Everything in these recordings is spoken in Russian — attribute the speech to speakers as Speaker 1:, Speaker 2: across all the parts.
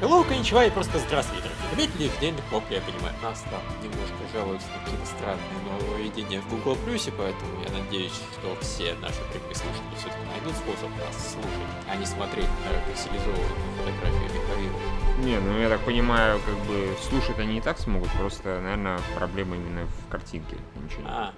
Speaker 1: Hello, коничева и просто здравствуйте, дорогие любители дельных вопли, я понимаю. Нас там немножко жалуются на какие-то странные нововведения в Google Плюсе, поэтому я надеюсь, что все наши прямые слушатели все-таки найдут способ нас слушать, а не смотреть на пикселизованную фотографию Михаила.
Speaker 2: Не, ну я так понимаю, как бы слушать они и так смогут, просто, наверное, проблема именно в картинке. Ничего
Speaker 1: А,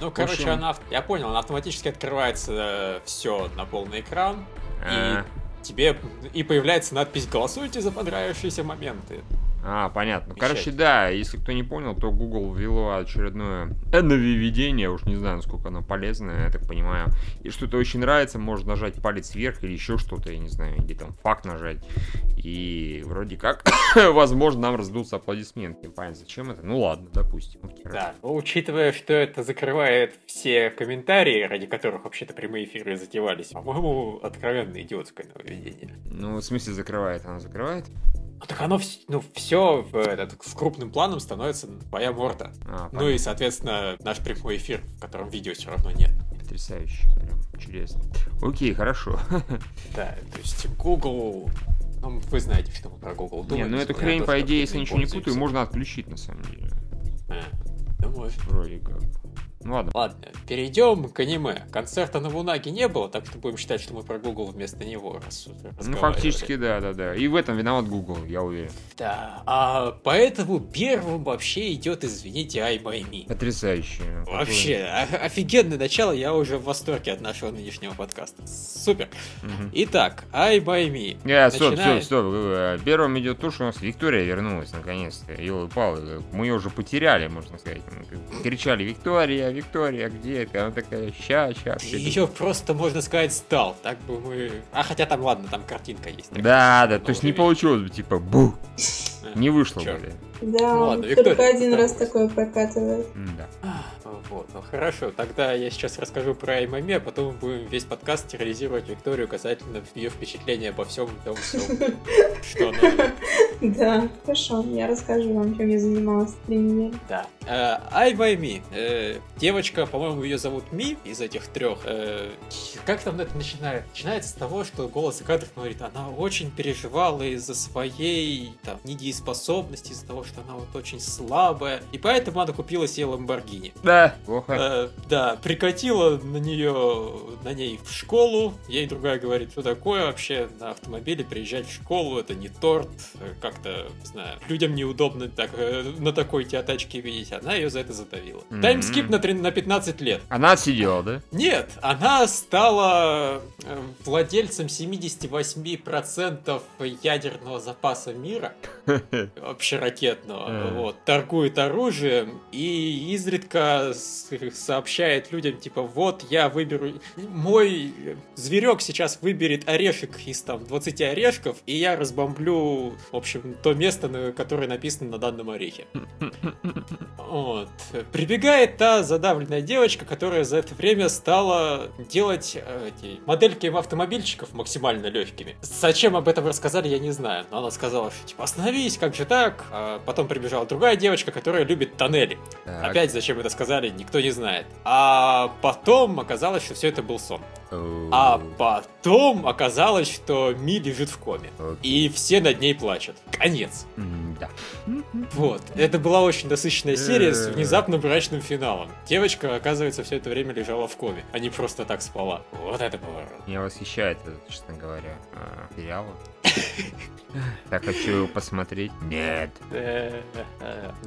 Speaker 1: ну, короче,
Speaker 2: общем-
Speaker 1: она, я понял, она автоматически открывается все на полный экран,
Speaker 2: А,
Speaker 1: и тебе и появляется надпись «Голосуйте за понравившиеся моменты».
Speaker 2: А, понятно.
Speaker 1: Вещать.
Speaker 2: Короче, да, если кто не понял, то Google ввело очередное нововведение, уж не знаю, насколько оно полезное, я так понимаю. И что-то очень нравится, можно нажать палец вверх или еще что-то, я не знаю, или там факт нажать. И вроде как, возможно, нам раздутся аплодисменты. Понятно, зачем это? Ну ладно, допустим.
Speaker 1: Да, но учитывая, что это закрывает все комментарии, ради которых вообще-то прямые эфиры затевались, по-моему, откровенно идиотское нововведение.
Speaker 2: Ну, в смысле закрывает? Она закрывает?
Speaker 1: Ну, так оно, ну, все в этот, с крупным планом становится твоя морда.
Speaker 2: А,
Speaker 1: Ну и, соответственно, наш прямой эфир, в котором видео все равно нет.
Speaker 2: Потрясающе, прям чудесно. Окей, хорошо.
Speaker 1: Да, то есть Google... Ну, вы знаете, что мы про Google
Speaker 2: Не,
Speaker 1: думаем.
Speaker 2: ну эту хрень, по идее, если ничего не путаю, можно отключить, на самом деле.
Speaker 1: А, ну, может.
Speaker 2: Вроде как. Ну ладно.
Speaker 1: Ладно, перейдем к аниме. Концерта на Вунаге не было, так что будем считать, что мы про Google вместо него рас-
Speaker 2: Ну, фактически, да, да, да. И в этом виноват Google, я уверен.
Speaker 1: Да, а поэтому первым вообще идет, извините, I by Me.
Speaker 2: Потрясающе.
Speaker 1: Вообще, о- офигенное начало, я уже в восторге от нашего нынешнего подкаста. Супер.
Speaker 2: Мгм.
Speaker 1: Итак, I by Me.
Speaker 2: Не, стоп, стоп, стоп. Э, Первым идет то, что у нас Виктория вернулась наконец-то. Ёлы палы мы ее уже потеряли, можно сказать. Мы кричали, Виктория, Виктория, где ты? Она такая, ща, ща. приду».
Speaker 1: Ее просто, можно сказать, стал. Так бы мы... А хотя там, ладно, там картинка есть. так
Speaker 2: Да, да, то есть не получилось бы, типа, бу,
Speaker 1: Э,
Speaker 2: не вышло бы.
Speaker 3: Да,
Speaker 1: Ну ладно, Виктория,
Speaker 3: только один раз такое прокатывает.
Speaker 2: Да.
Speaker 1: Вот, ну хорошо, тогда я сейчас расскажу про Аймаме, а потом мы будем весь подкаст терроризировать Викторию касательно ее впечатления обо всем том всем, что она...
Speaker 3: Да, хорошо, я расскажу вам, чем я занималась три недели.
Speaker 1: Да. Э, I by Me. Э, Девочка, по-моему, ее зовут Ми из этих трех. Э, Как там это начинает? Начинается с того, что голос и кадров говорит, она очень переживала из-за своей там, недееспособности, из-за того, что она вот очень слабая, и поэтому она купила себе Ламборгини.
Speaker 2: Да, плохо.
Speaker 1: Э, да, прикатила на нее, на ней в школу. Ей другая говорит, что такое вообще на автомобиле приезжать в школу, это не торт, как-то, не знаю, людям неудобно так, э, на такой тебя тачке видеть. Она ее за это задавила.
Speaker 2: Мгм.
Speaker 1: Таймскип на, три- на 15 лет.
Speaker 2: Она отсидела, да?
Speaker 1: Нет, она стала э, владельцем 78% ядерного запаса мира общеракетного,
Speaker 2: Э.
Speaker 1: вот, торгует оружием и изредка сообщает людям, типа, вот я выберу, мой зверек сейчас выберет орешек из там 20 орешков, и я разбомблю, в общем, то место, на которое написано на данном орехе. Вот. Прибегает та задавленная девочка, которая за это время стала делать э, эти модельки автомобильчиков максимально легкими. Зачем об этом рассказали, я не знаю. Но она сказала, что типа остановись, как же так? А потом прибежала другая девочка, которая любит тоннели.
Speaker 2: Так.
Speaker 1: Опять зачем это сказали, никто не знает. А потом оказалось, что все это был сон. А потом оказалось, что Ми лежит в коме. И все над ней плачут. Конец.
Speaker 2: Да.
Speaker 1: Вот. Это была очень насыщенная серия с
Speaker 2: Э.
Speaker 1: внезапно брачным финалом. Девочка, оказывается, все это время лежала в коме, а не просто так спала. Вот это поворот.
Speaker 2: Меня восхищает честно говоря, а, сериал. Так хочу его посмотреть. Нет.
Speaker 1: Э,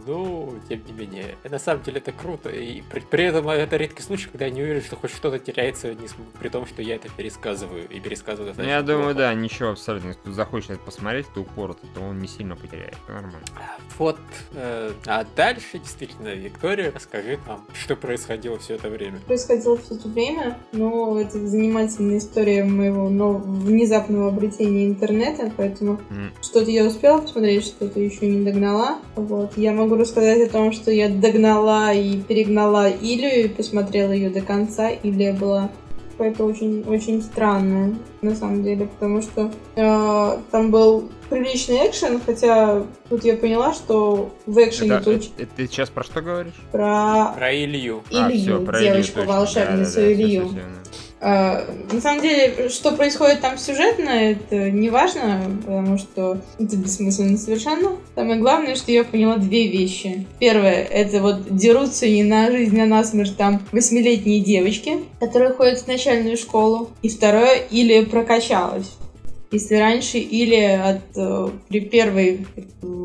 Speaker 1: Ну, тем не менее, на самом деле это круто. И при, при этом это редкий случай, когда я не уверен, что хоть что-то теряется, при том, что я это пересказываю и пересказываю
Speaker 2: Ну,
Speaker 1: достаточно
Speaker 2: я думаю, да, ничего абсолютно. Если кто захочет это посмотреть, то упорото, то он не сильно потеряет. Это нормально.
Speaker 1: Вот. э, а дальше, действительно, Виктория, расскажи нам, что происходило все это время.
Speaker 3: Происходило все это время, но это занимательная история моего нов- внезапного обретения интернета, поэтому
Speaker 2: М,
Speaker 3: что-то я успела посмотреть, что-то еще не догнала. Вот. Я могу рассказать о том, что я догнала и перегнала Илью и посмотрела ее до конца. Илья была какая-то очень, очень странная, на самом деле, потому что э, там был приличный экшен, хотя тут я поняла, что в экшене
Speaker 2: Это,
Speaker 3: тут
Speaker 2: это- ты сейчас про что говоришь?
Speaker 3: про
Speaker 1: Про Илью.
Speaker 2: А,
Speaker 3: Илью,
Speaker 2: всё, про Илью,
Speaker 3: девочку волшебницу
Speaker 2: Да-да-да, всё,
Speaker 3: Илью.
Speaker 2: всё, всё, да.
Speaker 3: Э, на самом деле, что происходит там сюжетно, это не важно, потому что это бессмысленно совершенно. Самое главное, что я поняла две вещи. Первое, это вот дерутся не на жизнь, а на смерть там восьмилетние девочки, которые ходят в начальную школу. И второе, или прокачалась. Если раньше или от э, при первой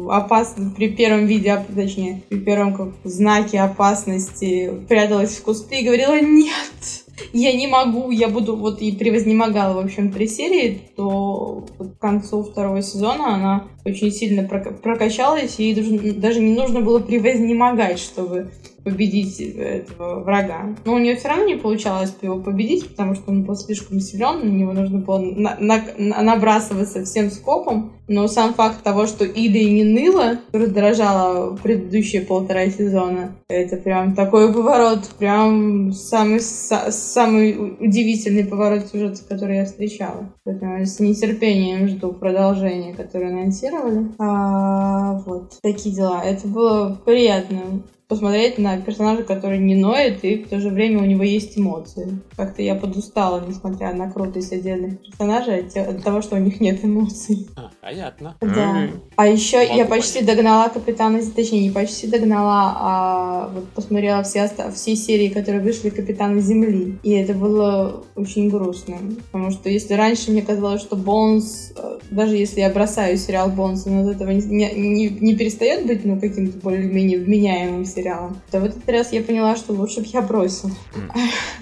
Speaker 3: опасности, при первом виде, точнее, при первом как, знаке опасности пряталась в кусты и говорила «нет», я не могу, я буду вот и превознемогала, в общем, три серии, то к концу второго сезона она очень сильно прокачалась, и ей даже не нужно было превознемогать, чтобы победить этого врага. Но у нее все равно не получалось его победить, потому что он был слишком силен, на него нужно было на на набрасываться всем скопом. Но сам факт того, что Ида и не ныла, раздражала предыдущие полтора сезона, это прям такой поворот, прям самый, самый удивительный поворот сюжета, который я встречала. Поэтому с нетерпением жду продолжения, которое анонсировали. А, вот, такие дела. Это было приятно посмотреть на персонажа, который не ноет, и в то же время у него есть эмоции. Как-то я подустала, несмотря на крутость отдельных персонажей, от того, что у них нет эмоций.
Speaker 1: А, понятно.
Speaker 3: Да. А еще я почти понять. догнала Капитана, точнее, не почти догнала, а вот посмотрела все, все серии, которые вышли Капитана Земли. И это было очень грустно. Потому что если раньше мне казалось, что Бонс, э, даже если я бросаю сериал Бонс, он от этого не, не, не перестает быть ну, каким-то более-менее вменяемым сериалом, то в этот раз я поняла, что лучше бы я бросила.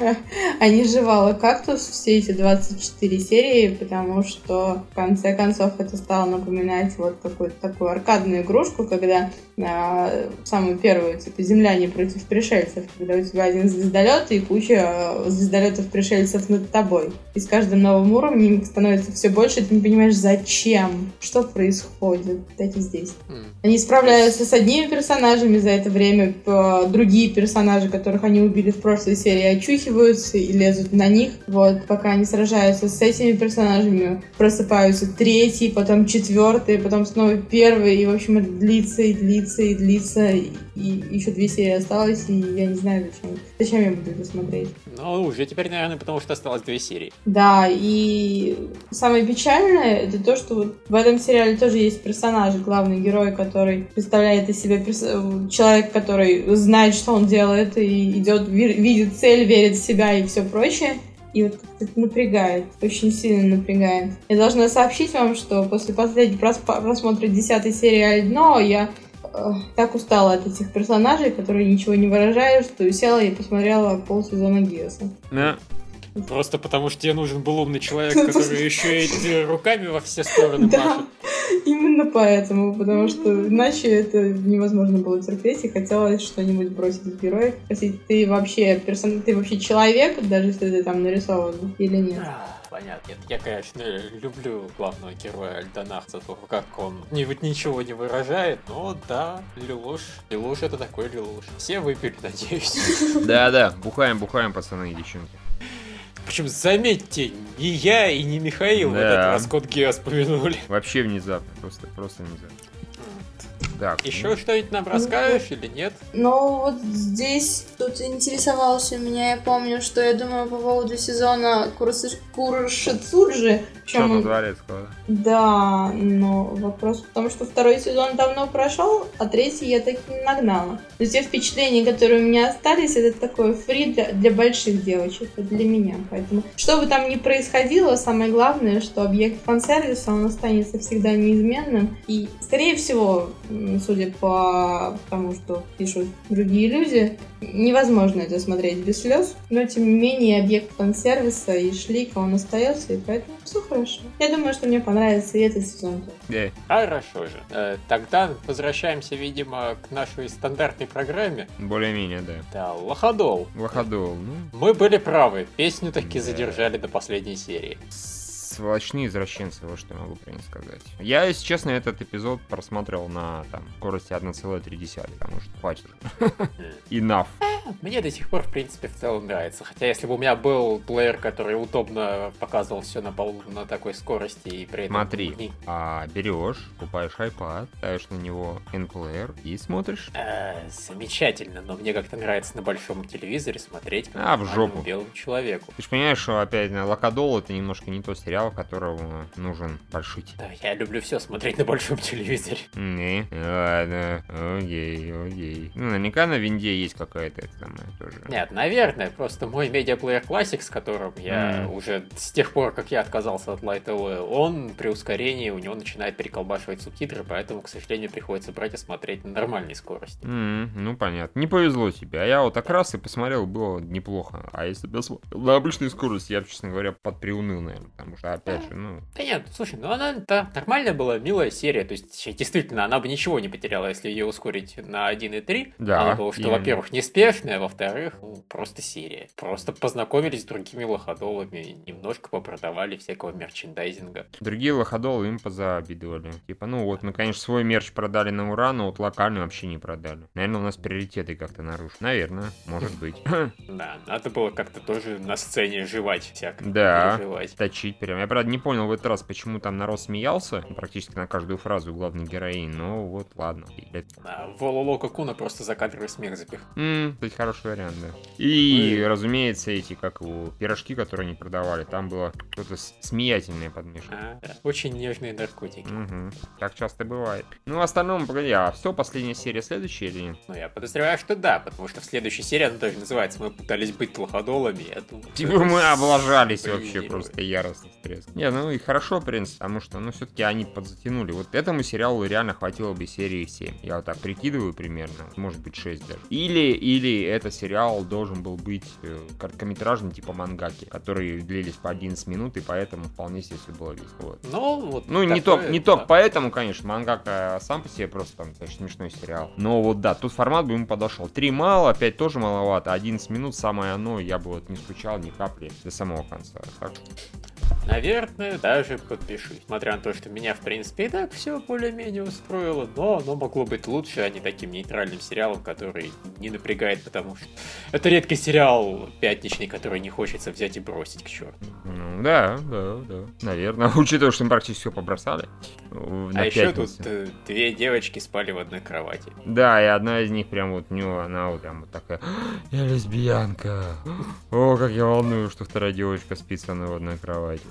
Speaker 3: А не жевала кактус все эти 24 серии, потому что в конце концов это стало напоминать вот какую-то такую аркадную игрушку, когда а, самую первую, типа, земляне против пришельцев, когда у тебя один звездолет и куча а, звездолетов пришельцев над тобой. И с каждым новым уровнем их становится все больше, и ты не понимаешь, зачем, что происходит. Так и здесь. Они справляются с одними персонажами за это время, время другие персонажи, которых они убили в прошлой серии, очухиваются и лезут на них. Вот, пока они сражаются с этими персонажами, просыпаются третий, потом четвертый, потом снова первый, и, в общем, это длится и длится и длится, и еще две серии осталось, и я не знаю, зачем, зачем я буду это смотреть.
Speaker 1: Ну, уже теперь, наверное, потому что осталось две серии.
Speaker 3: Да, и самое печальное, это то, что вот в этом сериале тоже есть персонаж, главный герой, который представляет из себя перс... человек, который знает, что он делает, и идет, видит цель, верит в себя и все прочее. И вот как-то это напрягает, очень сильно напрягает. Я должна сообщить вам, что после последнего просмотра десятой серии Альдно я э, так устала от этих персонажей, которые ничего не выражают, что села и посмотрела полсезона Гиоса.
Speaker 1: Да. Просто потому что тебе нужен был умный человек, который еще и руками во все стороны машет.
Speaker 3: Именно поэтому, потому что иначе это невозможно было терпеть, и хотелось что-нибудь бросить в героев. Спросить, ты вообще персон... ты вообще человек, даже если ты там нарисован или нет?
Speaker 1: понятно. Нет, я, конечно, люблю главного героя Альдонах за то, как он ни, ничего не выражает, но да, Лилуш. Лилуш это такой Лилуш. Все выпили, надеюсь.
Speaker 2: Да-да, бухаем, бухаем, пацаны и девчонки.
Speaker 1: Причем, заметьте, ни я и не Михаил да. в этот раз Код Геос помянули.
Speaker 2: Вообще внезапно, просто, просто внезапно.
Speaker 1: Так. Еще что-нибудь нам расскажешь или нет?
Speaker 3: Ну, вот здесь тут интересовался меня, я помню, что я думаю по поводу сезона Куршицуджи.
Speaker 2: Что-то дворецкого.
Speaker 3: Да, но вопрос в том, что второй сезон давно прошел, а третий я так не нагнала. То есть те впечатления, которые у меня остались, это такой фри для, для больших девочек, это для меня. Поэтому, что бы там ни происходило, самое главное, что объект фан-сервиса, он останется всегда неизменным. И, скорее всего, судя по тому, что пишут другие люди, невозможно это смотреть без слез. Но, тем не менее, объект фан-сервиса и шлика, он остается, и поэтому все хорошо. Я думаю, что мне понравится и этот сезон
Speaker 1: тоже. Хорошо же. Э, тогда возвращаемся, видимо, к нашей стандартной программе.
Speaker 2: Более-менее, да.
Speaker 1: Да, Лоходол.
Speaker 2: Лоходол, ну.
Speaker 1: Мы были правы. Песню таки да. задержали до последней серии.
Speaker 2: Сволочные извращенцы, вот что я могу про них сказать. Я, если честно, этот эпизод просматривал на там скорости 1,3, потому что хватит. Enough.
Speaker 1: Мне до сих пор, в принципе, в целом нравится. Хотя, если бы у меня был плеер, который удобно показывал все на, пол, на такой скорости и при этом...
Speaker 2: Смотри,
Speaker 1: не-
Speaker 2: а, берешь, покупаешь iPad, ставишь на него N-Player и смотришь.
Speaker 1: Э, замечательно, но мне как-то нравится на большом телевизоре смотреть
Speaker 2: А, в жопу.
Speaker 1: белому человеку.
Speaker 2: Ты же понимаешь, что опять на Локодол это немножко не тот сериал, которому нужен большой те-
Speaker 1: Да, я люблю все смотреть на большом телевизоре.
Speaker 2: Не, ладно, окей, окей. Ну, наверняка на винде есть какая-то это самое тоже.
Speaker 1: Нет, наверное, просто мой Player Classic, с которым я
Speaker 2: Мгм.
Speaker 1: уже с тех пор, как я отказался от Light LE, он при ускорении у него начинает переколбашивать субтитры, поэтому, к сожалению, приходится брать и смотреть на нормальной скорости.
Speaker 2: М, ну, понятно. Не повезло тебе. А я вот так раз и посмотрел, было неплохо. А если бы я смотрел на обычной скорости, я бы, честно говоря, подприуныл, наверное. Потому что, опять же, ну...
Speaker 1: Да нет, слушай, ну она да, нормальная была, милая серия. То есть, действительно, она бы ничего не потеряла, если ее ускорить на 1.3.
Speaker 2: Да,
Speaker 1: Она была, что,
Speaker 2: именно.
Speaker 1: во-первых, неспешная, во-вторых, ну, просто серия. Просто познакомились с другими лоходолами, немножко попродавали всякого мерчендайзинга.
Speaker 2: Другие лоходолы им позавидовали. Типа, ну вот, мы, конечно, свой мерч продали на ура, но вот локальный вообще не продали. Наверное, у нас приоритеты как-то нарушены. Наверное, может быть.
Speaker 1: Да, надо было как-то тоже на сцене жевать всяко.
Speaker 2: Да. Точить прям. Я, правда, не понял в этот раз, почему там народ смеялся практически на каждую фразу главной героини. Но вот, ладно.
Speaker 1: Вололока Куна просто за кадровый смех запихал.
Speaker 2: М, кстати, хороший вариант, да. И,
Speaker 1: и-
Speaker 2: разумеется, эти, как его, пирожки, которые они продавали, там было что-то смеятельное подмешано.
Speaker 1: А, да. Очень нежные наркотики.
Speaker 2: Угу. Так часто бывает. Ну, в остальном, погоди, а все, последняя серия следующая или нет?
Speaker 1: Ну, я подозреваю, что да, потому что в следующей серии она тоже называется «Мы пытались быть лоходолами». Я думаю, что
Speaker 2: Типа
Speaker 1: это
Speaker 2: мы облажались вообще просто яростно стресс. Не, ну и хорошо, в принципе, потому что, ну, все-таки они подзатянули. Вот этому сериалу реально хватило бы серии 7. Я вот так прикидываю примерно, может быть 6 даже. Или, или этот сериал должен был быть э, короткометражным, типа мангаки, которые длились по 11 минут, и поэтому вполне себе все было весело. Вот.
Speaker 1: Ну, вот
Speaker 2: Ну, не только не
Speaker 1: да.
Speaker 2: только поэтому, конечно, мангака сам по себе просто там достаточно смешной сериал. Но вот да, тут формат бы ему подошел. Три мало, пять тоже маловато, 11 минут самое оно, я бы вот не скучал ни капли до самого конца. Так
Speaker 1: Наверное, даже подпишусь. Несмотря на то, что меня, в принципе, и так все более-менее устроило, но оно могло быть лучше, а не таким нейтральным сериалом, который не напрягает, потому что это редкий сериал пятничный, который не хочется взять и бросить к черту.
Speaker 2: Ну, да, да, да. Наверное, учитывая, что мы практически все побросали. На
Speaker 1: а еще
Speaker 2: пятницу.
Speaker 1: тут э, две девочки спали в одной кровати.
Speaker 2: Да, и одна из них прям вот у нее, она вот прям вот такая, я лесбиянка. О, как я волнуюсь, что вторая девочка спит со мной в одной кровати.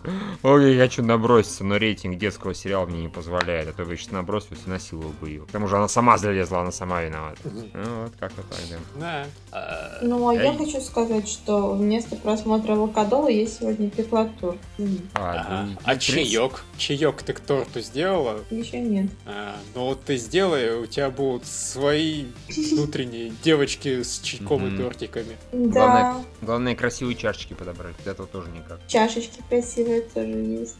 Speaker 2: Ой, я хочу наброситься, но рейтинг детского сериала мне не позволяет, а то бы сейчас набросился насиловал бы ее. К тому же она сама залезла, она сама виновата. Ну, вот как-то так, да.
Speaker 1: Да. А,
Speaker 3: Ну, а я
Speaker 2: Эй.
Speaker 3: хочу сказать, что вместо просмотра Локодола я сегодня пекла торт.
Speaker 1: ага.
Speaker 2: ну,
Speaker 1: А
Speaker 2: в принципе,
Speaker 1: чаек? Чаек ты к торту сделала?
Speaker 3: Еще нет.
Speaker 1: А, ну вот ты сделай, у тебя будут свои внутренние девочки с чайком и тортиками.
Speaker 3: Да,
Speaker 2: Главное, красивые чашечки подобрать, для этого тоже никак.
Speaker 3: чашечки красивые тоже есть.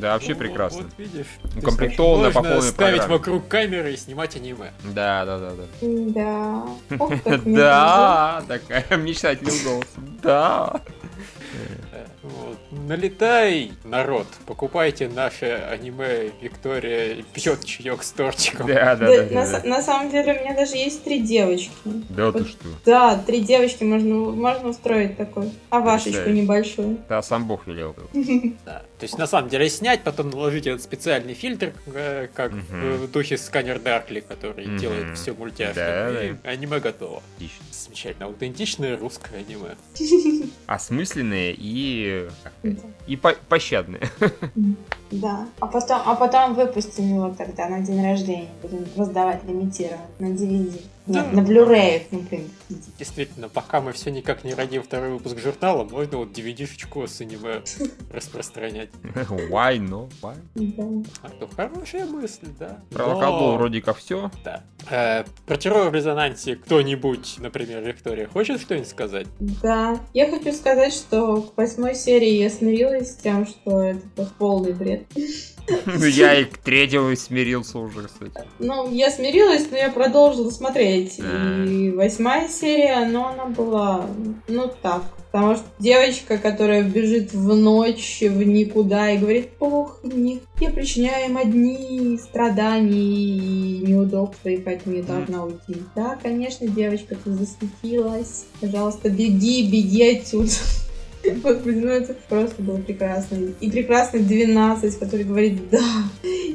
Speaker 2: Да, вообще
Speaker 1: Ну,
Speaker 2: прекрасно.
Speaker 1: Вот видишь.
Speaker 2: Укомплектованная по
Speaker 1: Можно
Speaker 2: полной
Speaker 1: ставить вокруг камеры и снимать аниме.
Speaker 2: Да, да, да, да.
Speaker 3: Да.
Speaker 2: Да, такая мечтательный голос. Да.
Speaker 1: Э, вот. Налетай, народ, покупайте наше аниме Виктория пьет чаек с тортиком.
Speaker 2: Да, да,
Speaker 3: Да,
Speaker 2: да.
Speaker 3: на,
Speaker 2: да.
Speaker 3: на самом деле у меня даже есть три девочки.
Speaker 2: Да ты
Speaker 3: Вот.
Speaker 2: что?
Speaker 3: Да, три девочки можно, можно устроить такой. Авашечку
Speaker 2: Представь.
Speaker 3: небольшую.
Speaker 2: Да, сам Бог велел.
Speaker 1: Да. То есть, на самом деле, снять, потом наложить этот специальный фильтр, э, как э, в духе сканер Даркли, который делает все мультяшным.
Speaker 2: Да,
Speaker 1: и аниме готово. Замечательно. Аутентичное русское аниме.
Speaker 2: Осмысленные и...
Speaker 3: Да.
Speaker 2: И по- пощадные.
Speaker 3: Да. А потом, а потом выпустим его тогда на день рождения. Будем раздавать лимитированно на DVD. Нет,
Speaker 1: Да.
Speaker 3: на Blu-ray. Ну, блин.
Speaker 1: Действительно, пока мы все никак не родим второй выпуск журнала, можно вот DVD-шечку с аниме распространять.
Speaker 2: Why, no, why?
Speaker 3: Да.
Speaker 1: А то хорошая мысль, да.
Speaker 2: Про
Speaker 1: Но-
Speaker 2: алкоголь вроде как все.
Speaker 1: Да. Э, про террор в резонансе кто-нибудь, например, Виктория, хочет что-нибудь сказать?
Speaker 3: Да. Я хочу сказать, что к восьмой серии я смирилась с тем, что это полный бред.
Speaker 2: Я и к третьему смирился уже, кстати.
Speaker 3: Ну, я смирилась, но я продолжила смотреть. И восьмая серия, но она была, ну так, Потому что девочка, которая бежит в ночь, в никуда и говорит, ох, мне, я причиняю им одни страдания и неудобства, и поэтому я должна уйти. Да, конечно, девочка, ты засветилась. Пожалуйста, беги, беги отсюда. Господи, ну это просто было прекрасно. И прекрасный 12, который говорит, да,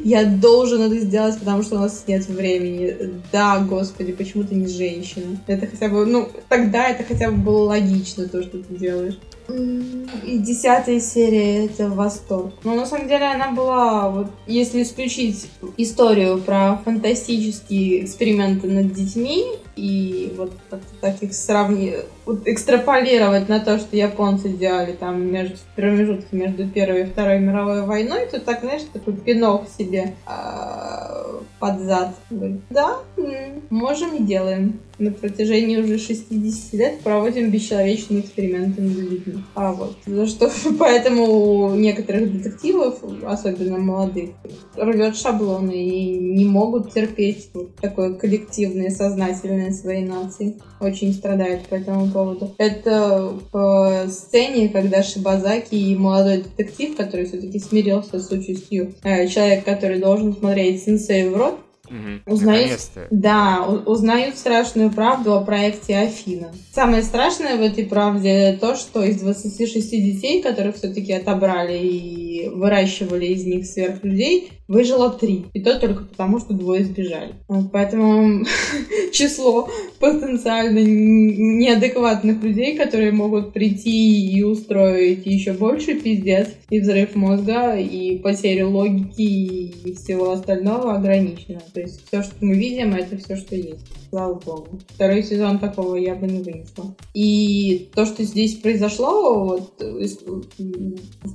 Speaker 3: я должен это сделать, потому что у нас нет времени. Да, господи, почему ты не женщина? Это хотя бы, ну, тогда это хотя бы было логично, то, что ты делаешь. И десятая серия это восторг. Но на самом деле она была, вот если исключить историю про фантастические эксперименты над детьми и вот таких сравнить, вот экстраполировать на то, что японцы делали там между промежутки между Первой и Второй мировой войной, то так, знаешь, такой пинок себе э, под зад. Да, можем и делаем на протяжении уже 60 лет проводим бесчеловечные эксперименты над людьми. А вот, за что поэтому у некоторых детективов, особенно молодых, рвет шаблоны и не могут терпеть вот такое коллективное, сознательное своей нации. Очень страдают по этому поводу. Это в сцене, когда Шибазаки и молодой детектив, который все-таки смирился с участью, э, человек, который должен смотреть сенсей в рот,
Speaker 2: Угу.
Speaker 3: Узнают, да, узнают страшную правду о проекте Афина. Самое страшное в этой правде то, что из 26 детей, которых все-таки отобрали и выращивали из них сверхлюдей, выжило три. И то только потому, что двое сбежали. Поэтому число потенциально неадекватных людей, которые могут прийти и устроить еще больше пиздец, и взрыв мозга, и потерю логики, и всего остального ограничено. То есть все, что мы видим, это все, что есть. Слава богу. Второй сезон такого я бы не вынесла. И то, что здесь произошло, вот,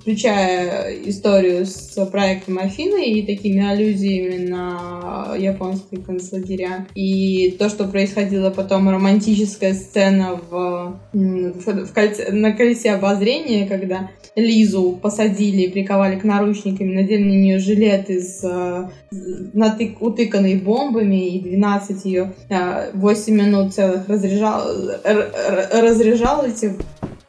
Speaker 3: включая историю с проектом Афины и такими аллюзиями на японские концлагеря, и то, что происходило потом романтическая сцена в, в, кольце, на колесе обозрения, когда Лизу посадили и приковали к наручникам, надели на нее жилет из э, натык, утыканный бомбами, и 12 ее 8 минут целых разряжал, разряжал эти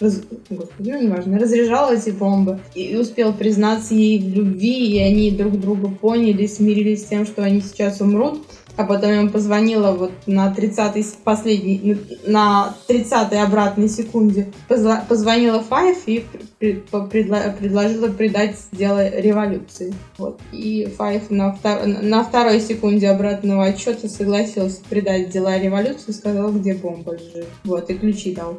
Speaker 3: раз, господи, ну неважно, разряжал эти бомбы и успел признаться ей в любви, и они друг друга поняли, смирились с тем, что они сейчас умрут а потом ему позвонила вот на 30-й последней, на 30-й обратной секунде, позвонила Файф и предложила придать дело революции. Вот. И Файф на, втор... на второй секунде обратного отчета согласился придать дела революции, сказал, где бомба лежит. Вот, и ключи дал.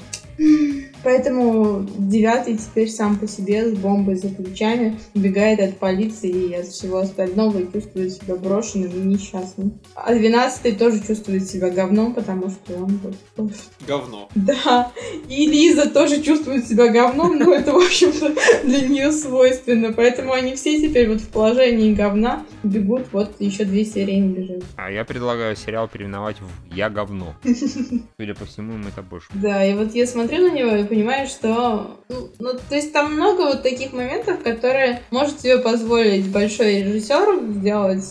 Speaker 3: Поэтому девятый теперь сам по себе с бомбой за плечами убегает от полиции и от всего остального и чувствует себя брошенным и несчастным. А двенадцатый тоже чувствует себя говном, потому что он вот...
Speaker 1: Говно.
Speaker 3: Да. И Лиза тоже чувствует себя говном, но это, в общем-то, для нее свойственно. Поэтому они все теперь вот в положении говна бегут, вот еще две серии не бежат.
Speaker 2: А я предлагаю сериал переименовать в «Я говно». Судя по всему, им это больше.
Speaker 3: Да, и вот я смотрю на него и понимаешь, что... Ну, ну, то есть там много вот таких моментов, которые может себе позволить большой режиссер сделать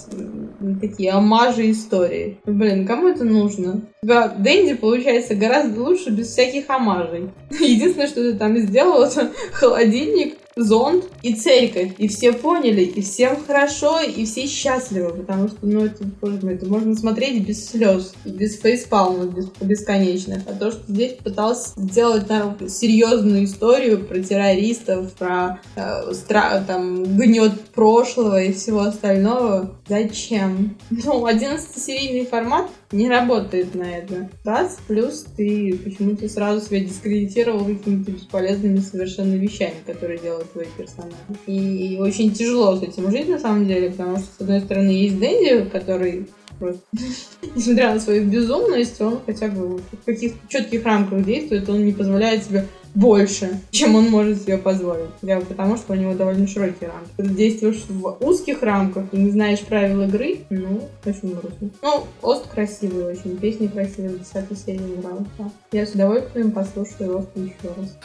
Speaker 3: такие омажи истории. Блин, кому это нужно? У тебя Дэнди получается гораздо лучше без всяких омажей. Единственное, что ты там сделал, это холодильник, зонт и церковь. И все поняли, и всем хорошо, и все счастливы, потому что, ну, это, это можно смотреть без слез, без фейспалмов без, бесконечных. А то, что здесь пытался сделать там, серьезную историю про террористов, про э, стра- там, гнет прошлого и всего остального, зачем? Ну, 11-серийный формат не работает на это. Раз, плюс ты почему-то сразу себя дискредитировал какими-то бесполезными совершенно вещами, которые делают твои персонажи. И очень тяжело с этим жить на самом деле, потому что, с одной стороны, есть Дэнди, который несмотря на свою безумность, он хотя бы в каких-то четких рамках действует, он не позволяет себе больше, чем он может себе позволить. Бы потому, что у него довольно широкие рамки. Когда действуешь в узких рамках и не знаешь правил игры, ну, очень грустно. Ну, Ост красивый очень, песни красивые, в 10 серии нравится. Я с удовольствием послушаю Ост еще раз.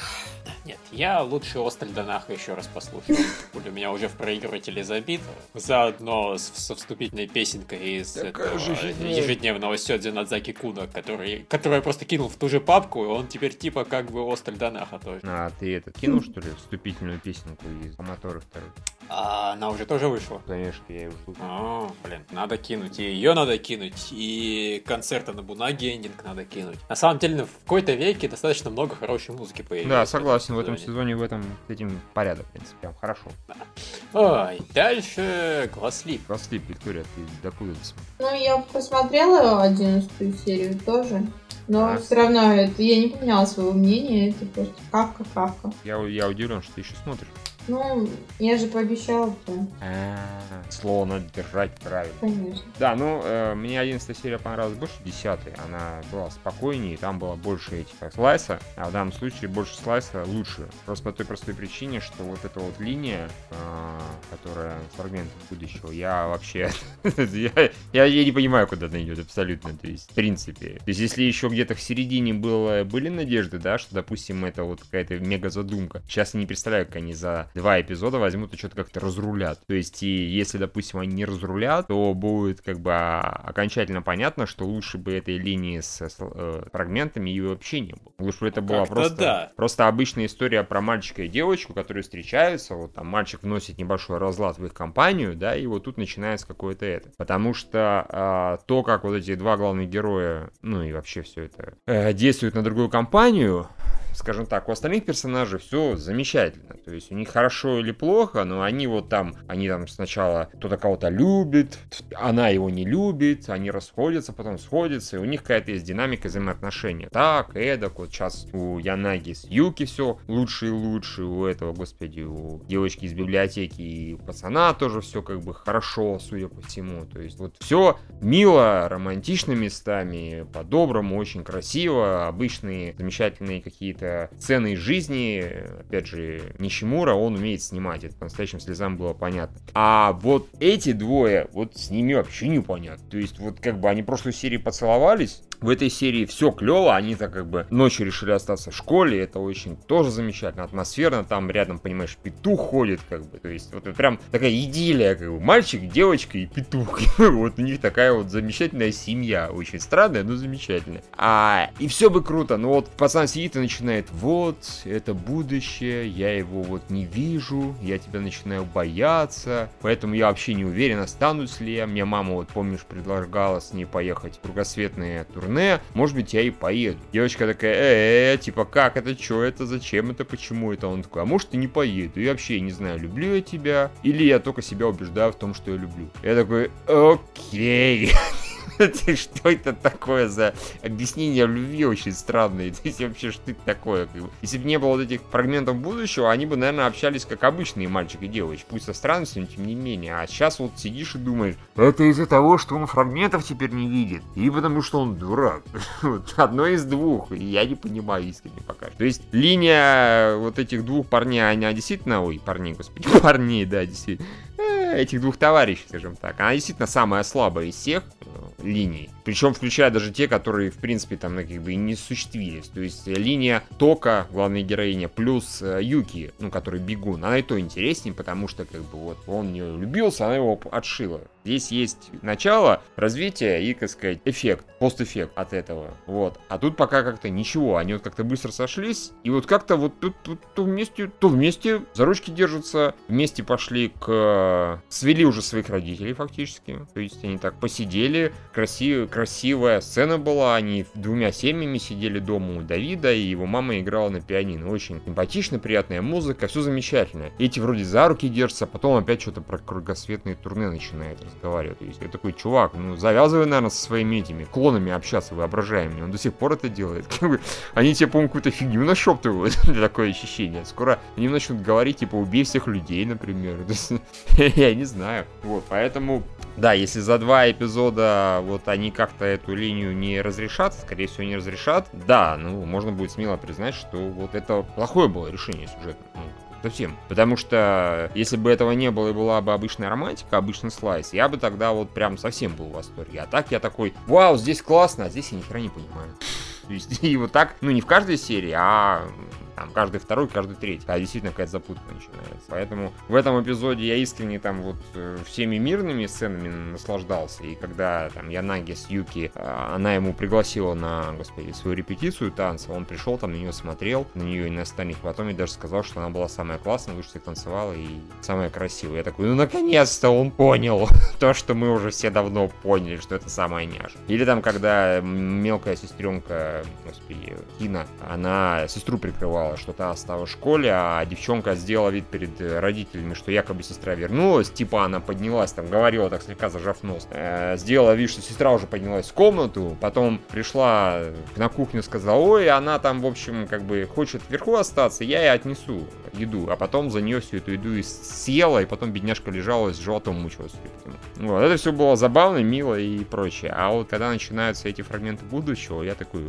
Speaker 1: Нет, я лучше Остальдонаха еще раз послушаю. У меня уже в проигрывателе забит. Заодно с, со вступительной песенкой из этого
Speaker 2: фигня.
Speaker 1: ежедневного Сёдзи Надзаки Куна, который, который я просто кинул в ту же папку, и он теперь типа как бы Остальдонаха тоже.
Speaker 2: А ты это кинул, что ли, вступительную песенку из Аматора второй?
Speaker 1: А она уже тоже вышла.
Speaker 2: Конечно, я его слушал.
Speaker 1: А, блин, надо кинуть. И ее надо кинуть, и концерта на Бунаге эндинг надо кинуть. На самом деле, в какой-то веке достаточно много хорошей музыки появилось.
Speaker 2: Да, согласен, в этом
Speaker 1: сезоне.
Speaker 2: в этом с этим порядок, в принципе, прям хорошо.
Speaker 1: Ой, дальше Гласлип.
Speaker 2: Гослип, Виктория, ты докуда ты смотришь?
Speaker 3: Ну, я посмотрела одиннадцатую серию тоже. Но
Speaker 2: А.
Speaker 3: все равно это, я не поменяла своего мнения. Это просто кавка, кавка.
Speaker 2: Я, я удивлен, что ты еще смотришь.
Speaker 3: Ну, я же пообещала, то,
Speaker 2: Слово надо держать правильно.
Speaker 3: конечно.
Speaker 2: Да, ну, э, мне 11 серия понравилась больше 10 Она была спокойнее, там было больше этих как, слайса, а в данном случае больше слайса лучше. Просто по той простой причине, что вот эта вот линия, э, которая с фрагментом будущего, я вообще... я, я, я не понимаю, куда она идет абсолютно, то есть, в принципе. То есть, если еще где-то в середине было, были надежды, да, что, допустим, это вот какая-то мега задумка. Сейчас я не представляю, как они за два эпизода возьмут и что-то как-то разрулят. То есть, и если, допустим, они не разрулят, то будет как бы а, окончательно понятно, что лучше бы этой линии с э, э, фрагментами и вообще не было. Лучше бы это была
Speaker 1: Как-то
Speaker 2: просто,
Speaker 1: да.
Speaker 2: просто обычная история про мальчика и девочку, которые встречаются, вот там мальчик вносит небольшой разлад в их компанию, да, и вот тут начинается какое-то это. Потому что а, то, как вот эти два главных героя, ну и вообще все это, э, действуют на другую компанию, скажем так, у остальных персонажей все замечательно. То есть у них хорошо или плохо, но они вот там, они там сначала кто-то кого-то любит, она его не любит, они расходятся, потом сходятся, и у них какая-то есть динамика взаимоотношения. Так, эдак, вот сейчас у Янаги с Юки все лучше и лучше, у этого, господи, у девочки из библиотеки и у пацана тоже все как бы хорошо, судя по всему. То есть вот все мило, романтично местами, по-доброму, очень красиво, обычные замечательные какие-то сцены из жизни, опять же, Нищемура, он умеет снимать, это по-настоящему слезам было понятно. А вот эти двое, вот с ними вообще непонятно. То есть вот как бы они прошлой серии поцеловались, в этой серии все клево, они так как бы ночью решили остаться в школе, это очень тоже замечательно, атмосферно, там рядом, понимаешь, петух ходит, как бы, то есть вот прям такая идиллия, как бы, мальчик, девочка и петух, вот у них такая вот замечательная семья, очень странная, но замечательная. А, и все бы круто, но вот пацан сидит и начинает, вот, это будущее, я его вот не вижу, я тебя начинаю бояться, поэтому я вообще не уверен, останусь ли я, мне мама, вот помнишь, предлагала с ней поехать в кругосветные турне, может быть, я и поеду. Девочка такая, э, -э типа, как это, что это, зачем это, почему это? Он такой, а может, и не поеду, я вообще не знаю, люблю я тебя, или я только себя убеждаю в том, что я люблю. Я такой, окей. Что это такое за объяснение любви очень странное? То есть вообще, что это такое? Если бы не было вот этих фрагментов будущего, они бы, наверное, общались как обычные мальчик и девочка. Пусть со странностями, но тем не менее. А сейчас вот сидишь и думаешь, это из-за того, что он фрагментов теперь не видит. И потому что он дурак. Одно из двух. Я не понимаю искренне пока. То есть линия вот этих двух парней, она действительно... Ой, парней, господи, парней, да, действительно э, этих двух товарищей, скажем так. Она действительно самая слабая из всех линий. Причем включая даже те, которые, в принципе, там ну, как бы и не осуществились. То есть э, линия Тока, главная героиня, плюс э, Юки, ну, который бегун, она и то интереснее, потому что, как бы, вот, он не влюбился, она его отшила. Здесь есть начало, развитие и, так сказать, эффект, постэффект от этого. Вот. А тут пока как-то ничего. Они вот как-то быстро сошлись. И вот как-то вот тут, тут то вместе, то вместе за ручки держатся. Вместе пошли к... Свели уже своих родителей фактически. То есть они так посидели. Красив... Красивая сцена была. Они двумя семьями сидели дома у Давида. И его мама играла на пианино. Очень симпатично, приятная музыка. Все замечательно. Эти вроде за руки держатся. а Потом опять что-то про кругосветные турне начинает разговаривать. То есть я такой, чувак, ну завязывай, наверное, со своими этими клонами общаться воображаемыми. Он до сих пор это делает. Они тебе, по-моему, какую-то фигню нашептывают. такое ощущение. Скоро они начнут говорить, типа, убей всех людей, например. Я не знаю. Вот, поэтому да, если за два эпизода вот они как-то эту линию не разрешат, скорее всего не разрешат, да, ну можно будет смело признать, что вот это плохое было решение сюжетное. Ну, совсем. Потому что если бы этого не было и была бы обычная романтика, обычный слайс, я бы тогда вот прям совсем был в восторге. А так я такой, вау, здесь классно, а здесь я ни хера не понимаю. То есть, и вот так, ну не в каждой серии, а Там каждый второй, каждый третий. А действительно какая-то запутка начинается. Поэтому в этом эпизоде я искренне там вот э, всеми мирными сценами наслаждался. И когда там Янаги с Юки, э, она ему пригласила на, господи, свою репетицию танца, он пришел там на нее смотрел, на нее и на остальных. Потом и даже сказал, что она была самая классная, лучше всех танцевала и самая красивая. Я такой, ну наконец-то он понял то, что мы уже все давно поняли, что это самая няша. Или там, когда мелкая сестренка, господи, Кина, она сестру прикрывала, что та осталась в школе, а девчонка сделала вид перед родителями, что якобы сестра вернулась, типа она поднялась, там говорила так слегка зажав нос, э, сделала вид, что сестра уже поднялась в комнату, потом пришла на кухню, сказала, ой, она там, в общем, как бы хочет вверху остаться, я ей отнесу еду, а потом за нее всю эту еду и съела, и потом бедняжка лежала с животом мучилась. Вот, это все было забавно, мило и прочее. А вот когда начинаются эти фрагменты будущего, я такой,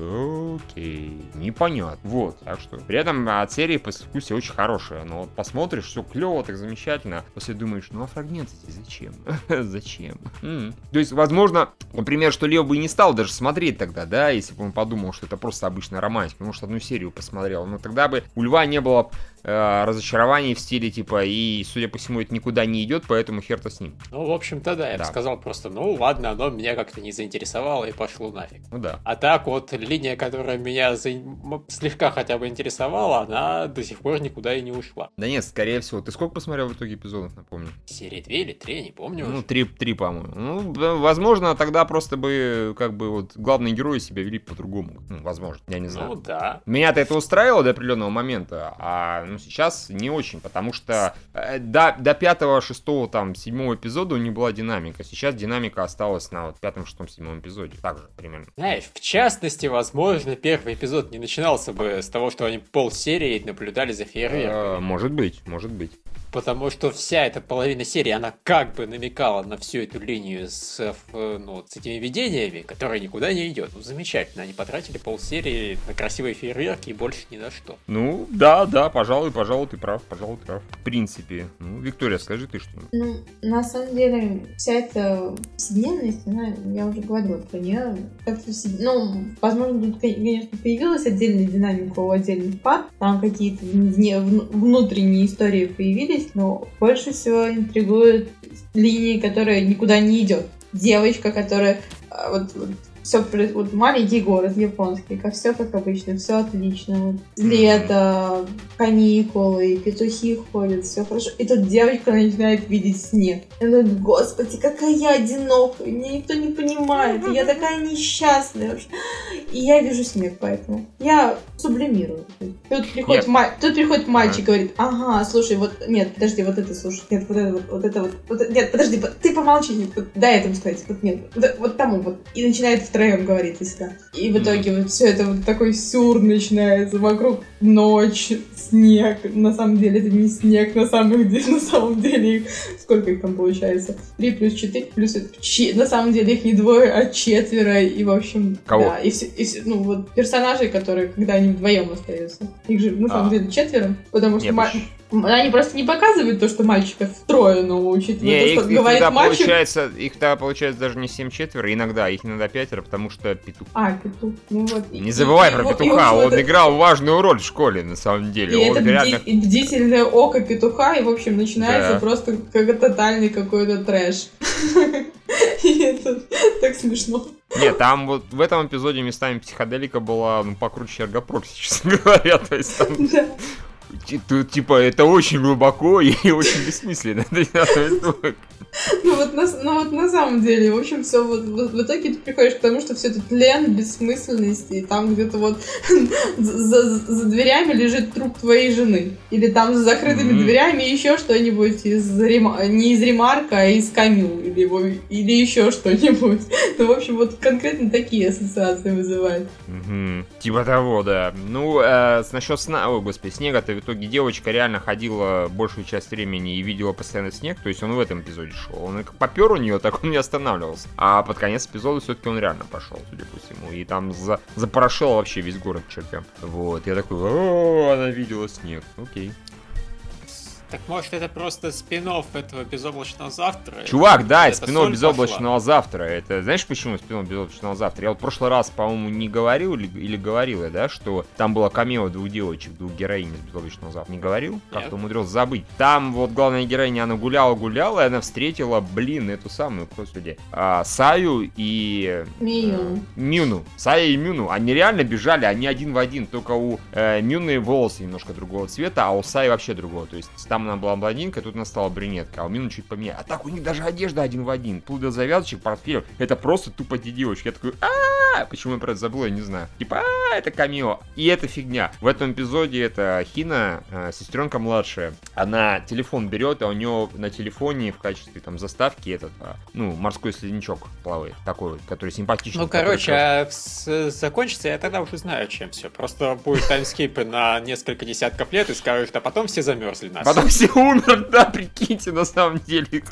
Speaker 2: окей, непонятно. Вот, так что. При этом от серии по вкусе очень хорошая. Но вот посмотришь, все клево, так замечательно. После думаешь, ну а фрагменты зачем? зачем? м То есть, возможно, например, что Лев бы и не стал даже смотреть тогда, да, если бы он подумал, что это просто обычная романтика. Может, одну серию посмотрел. Но тогда бы у Льва не было э, разочарований в стиле типа, и, судя по всему, это никуда не идет, поэтому хер-то с ним.
Speaker 1: Ну, в общем-то, да, я да. бы сказал просто, ну, ладно, оно меня как-то не заинтересовало и пошло нафиг.
Speaker 2: Ну да.
Speaker 1: А так вот, линия, которая меня за... слегка хотя бы интересовала, она до сих пор никуда и не ушла.
Speaker 2: Да нет, скорее всего. Ты сколько посмотрел в итоге эпизодов, напомню?
Speaker 1: Серии 2 или 3, не помню.
Speaker 2: Ну, 3, 3 по-моему. Ну, возможно, тогда просто бы, как бы, вот, главные герои себя вели по-другому. Ну, возможно, я не знаю.
Speaker 1: Ну, да.
Speaker 2: Меня-то это устраивало до определенного момента, а, ну, сейчас не очень, потому что э, до, до пятого, шестого, там, седьмого эпизода у них была динамика. Сейчас динамика осталась на вот пятом, шестом, седьмом эпизоде. Так же, примерно.
Speaker 1: Знаешь, в частности, возможно, первый эпизод не начинался бы с того, что они полсерии наблюдали за фейерверком.
Speaker 2: Э, может быть, может быть
Speaker 1: потому что вся эта половина серии, она как бы намекала на всю эту линию с, ну, с этими видениями, которая никуда не идет. Ну, замечательно, они потратили полсерии на красивые фейерверки и больше ни на что.
Speaker 2: Ну, да, да, пожалуй, пожалуй, ты прав, пожалуй, ты прав. В принципе. Ну, Виктория, скажи ты что
Speaker 3: Ну, на самом деле, вся эта повседневность, она, я уже говорила про нее, как-то, ну, возможно, тут, конечно, появилась отдельная динамика у отдельных пар, там какие-то внутренние истории появились, есть, но больше всего интригует линии, которая никуда не идет. Девочка, которая а, вот, вот все вот маленький город японский, как все как обычно, все отлично. Вот, лето, каникулы, петухи ходят, все хорошо. И тут девочка начинает видеть снег. И она говорит, господи, какая я одинокая, меня никто не понимает, я такая несчастная вообще. И я вижу снег, поэтому я сублимирую. Тут приходит, ма- тут приходит мальчик и говорит, ага, слушай, вот, нет, подожди, вот это слушай, нет, вот это вот, вот это вот, вот нет, подожди, ты помолчи, вот, дай этому сказать, вот нет, вот, вот тому вот. И начинает втроем говорить из себя. И в итоге вот все это вот такой сюр начинается, вокруг ночь, снег, на самом деле это не снег, на самом деле, на самом деле, сколько их там получается? 3 плюс 4 плюс, на самом деле их не двое, а четверо, и в общем,
Speaker 2: Кого?
Speaker 3: да, и, и ну вот персонажи, которые, когда они вдвоем остаются, их же на самом а. деле четверо, потому что... Нет, они просто не показывают то, что мальчиков трое, но учитывая не, то, что их, говорит
Speaker 2: их
Speaker 3: мальчик...
Speaker 2: Получается, их тогда получается даже не 7 четверо, иногда, их иногда пятеро, потому что петух.
Speaker 3: А, петух. Ну вот.
Speaker 2: Не забывай и, про и, петуха, и, он это... играл важную роль в школе, на самом деле.
Speaker 3: И он это реально... бди... бдительное око петуха, и, в общем, начинается да. просто как тотальный какой-то трэш. И это так смешно.
Speaker 2: Нет, там вот в этом эпизоде местами психоделика была ну, покруче эргопрокси, честно говоря. То есть там Тут, типа, это очень глубоко и очень бессмысленно.
Speaker 3: Ну вот, на, ну вот на самом деле, в общем, все вот в, в итоге ты приходишь к тому, что все это тлен, бессмысленность, и там где-то вот за, за дверями лежит труп твоей жены. Или там за закрытыми mm-hmm. дверями еще что-нибудь из Рема... не из Ремарка, а из Камил, или, его... или еще что-нибудь. Ну, в общем, вот конкретно такие ассоциации вызывает.
Speaker 2: Mm-hmm. Типа того, да. Ну, э, насчет сна, ой, господи, снега-то в итоге девочка реально ходила большую часть времени и видела постоянно снег, то есть он в этом эпизоде шел. Он как попер у нее, так он не останавливался. А под конец эпизода все-таки он реально пошел, судя по всему. И там за... запорошил вообще весь город чертям. Вот, я такой, она видела снег. Окей.
Speaker 1: Так может это просто спин этого безоблачного завтра?
Speaker 2: Чувак, да,
Speaker 1: это
Speaker 2: спин безоблачного завтра. Это знаешь почему спин безоблачного завтра? Я вот в прошлый раз, по-моему, не говорил или, или говорил я, да, что там было камео двух девочек, двух героинь из безоблачного завтра. Не говорил? Как-то умудрился забыть. Там вот главная героиня, она гуляла-гуляла, и она встретила, блин, эту самую, господи, а, Саю и...
Speaker 3: Мию.
Speaker 2: Э, Мюну. Сая и Мюну. Они реально бежали, они один в один, только у э, Мюны волосы немножко другого цвета, а у Саи вообще другого. То есть там она была блондинка, тут она стала брюнетка, а у Мюны чуть поменяла. А так у них даже одежда один в один. Вплоть до завязочек, портфелей. Это просто тупо девочки. Я такой, а Почему я про это забыл, я не знаю. Типа, а это камео. И это фигня. В этом эпизоде это Хина, э, сестренка младшая. Она телефон берет, а у нее на телефоне в качестве там заставки этот, а, ну, морской следничок плавает. Такой вот, который симпатичный.
Speaker 1: Ну, короче, а закончится, я тогда уже знаю, чем все. Просто будет таймскипы на несколько десятков лет и скажут, а потом все замерзли нас.
Speaker 2: Потом все умерли, да, прикиньте, на самом деле.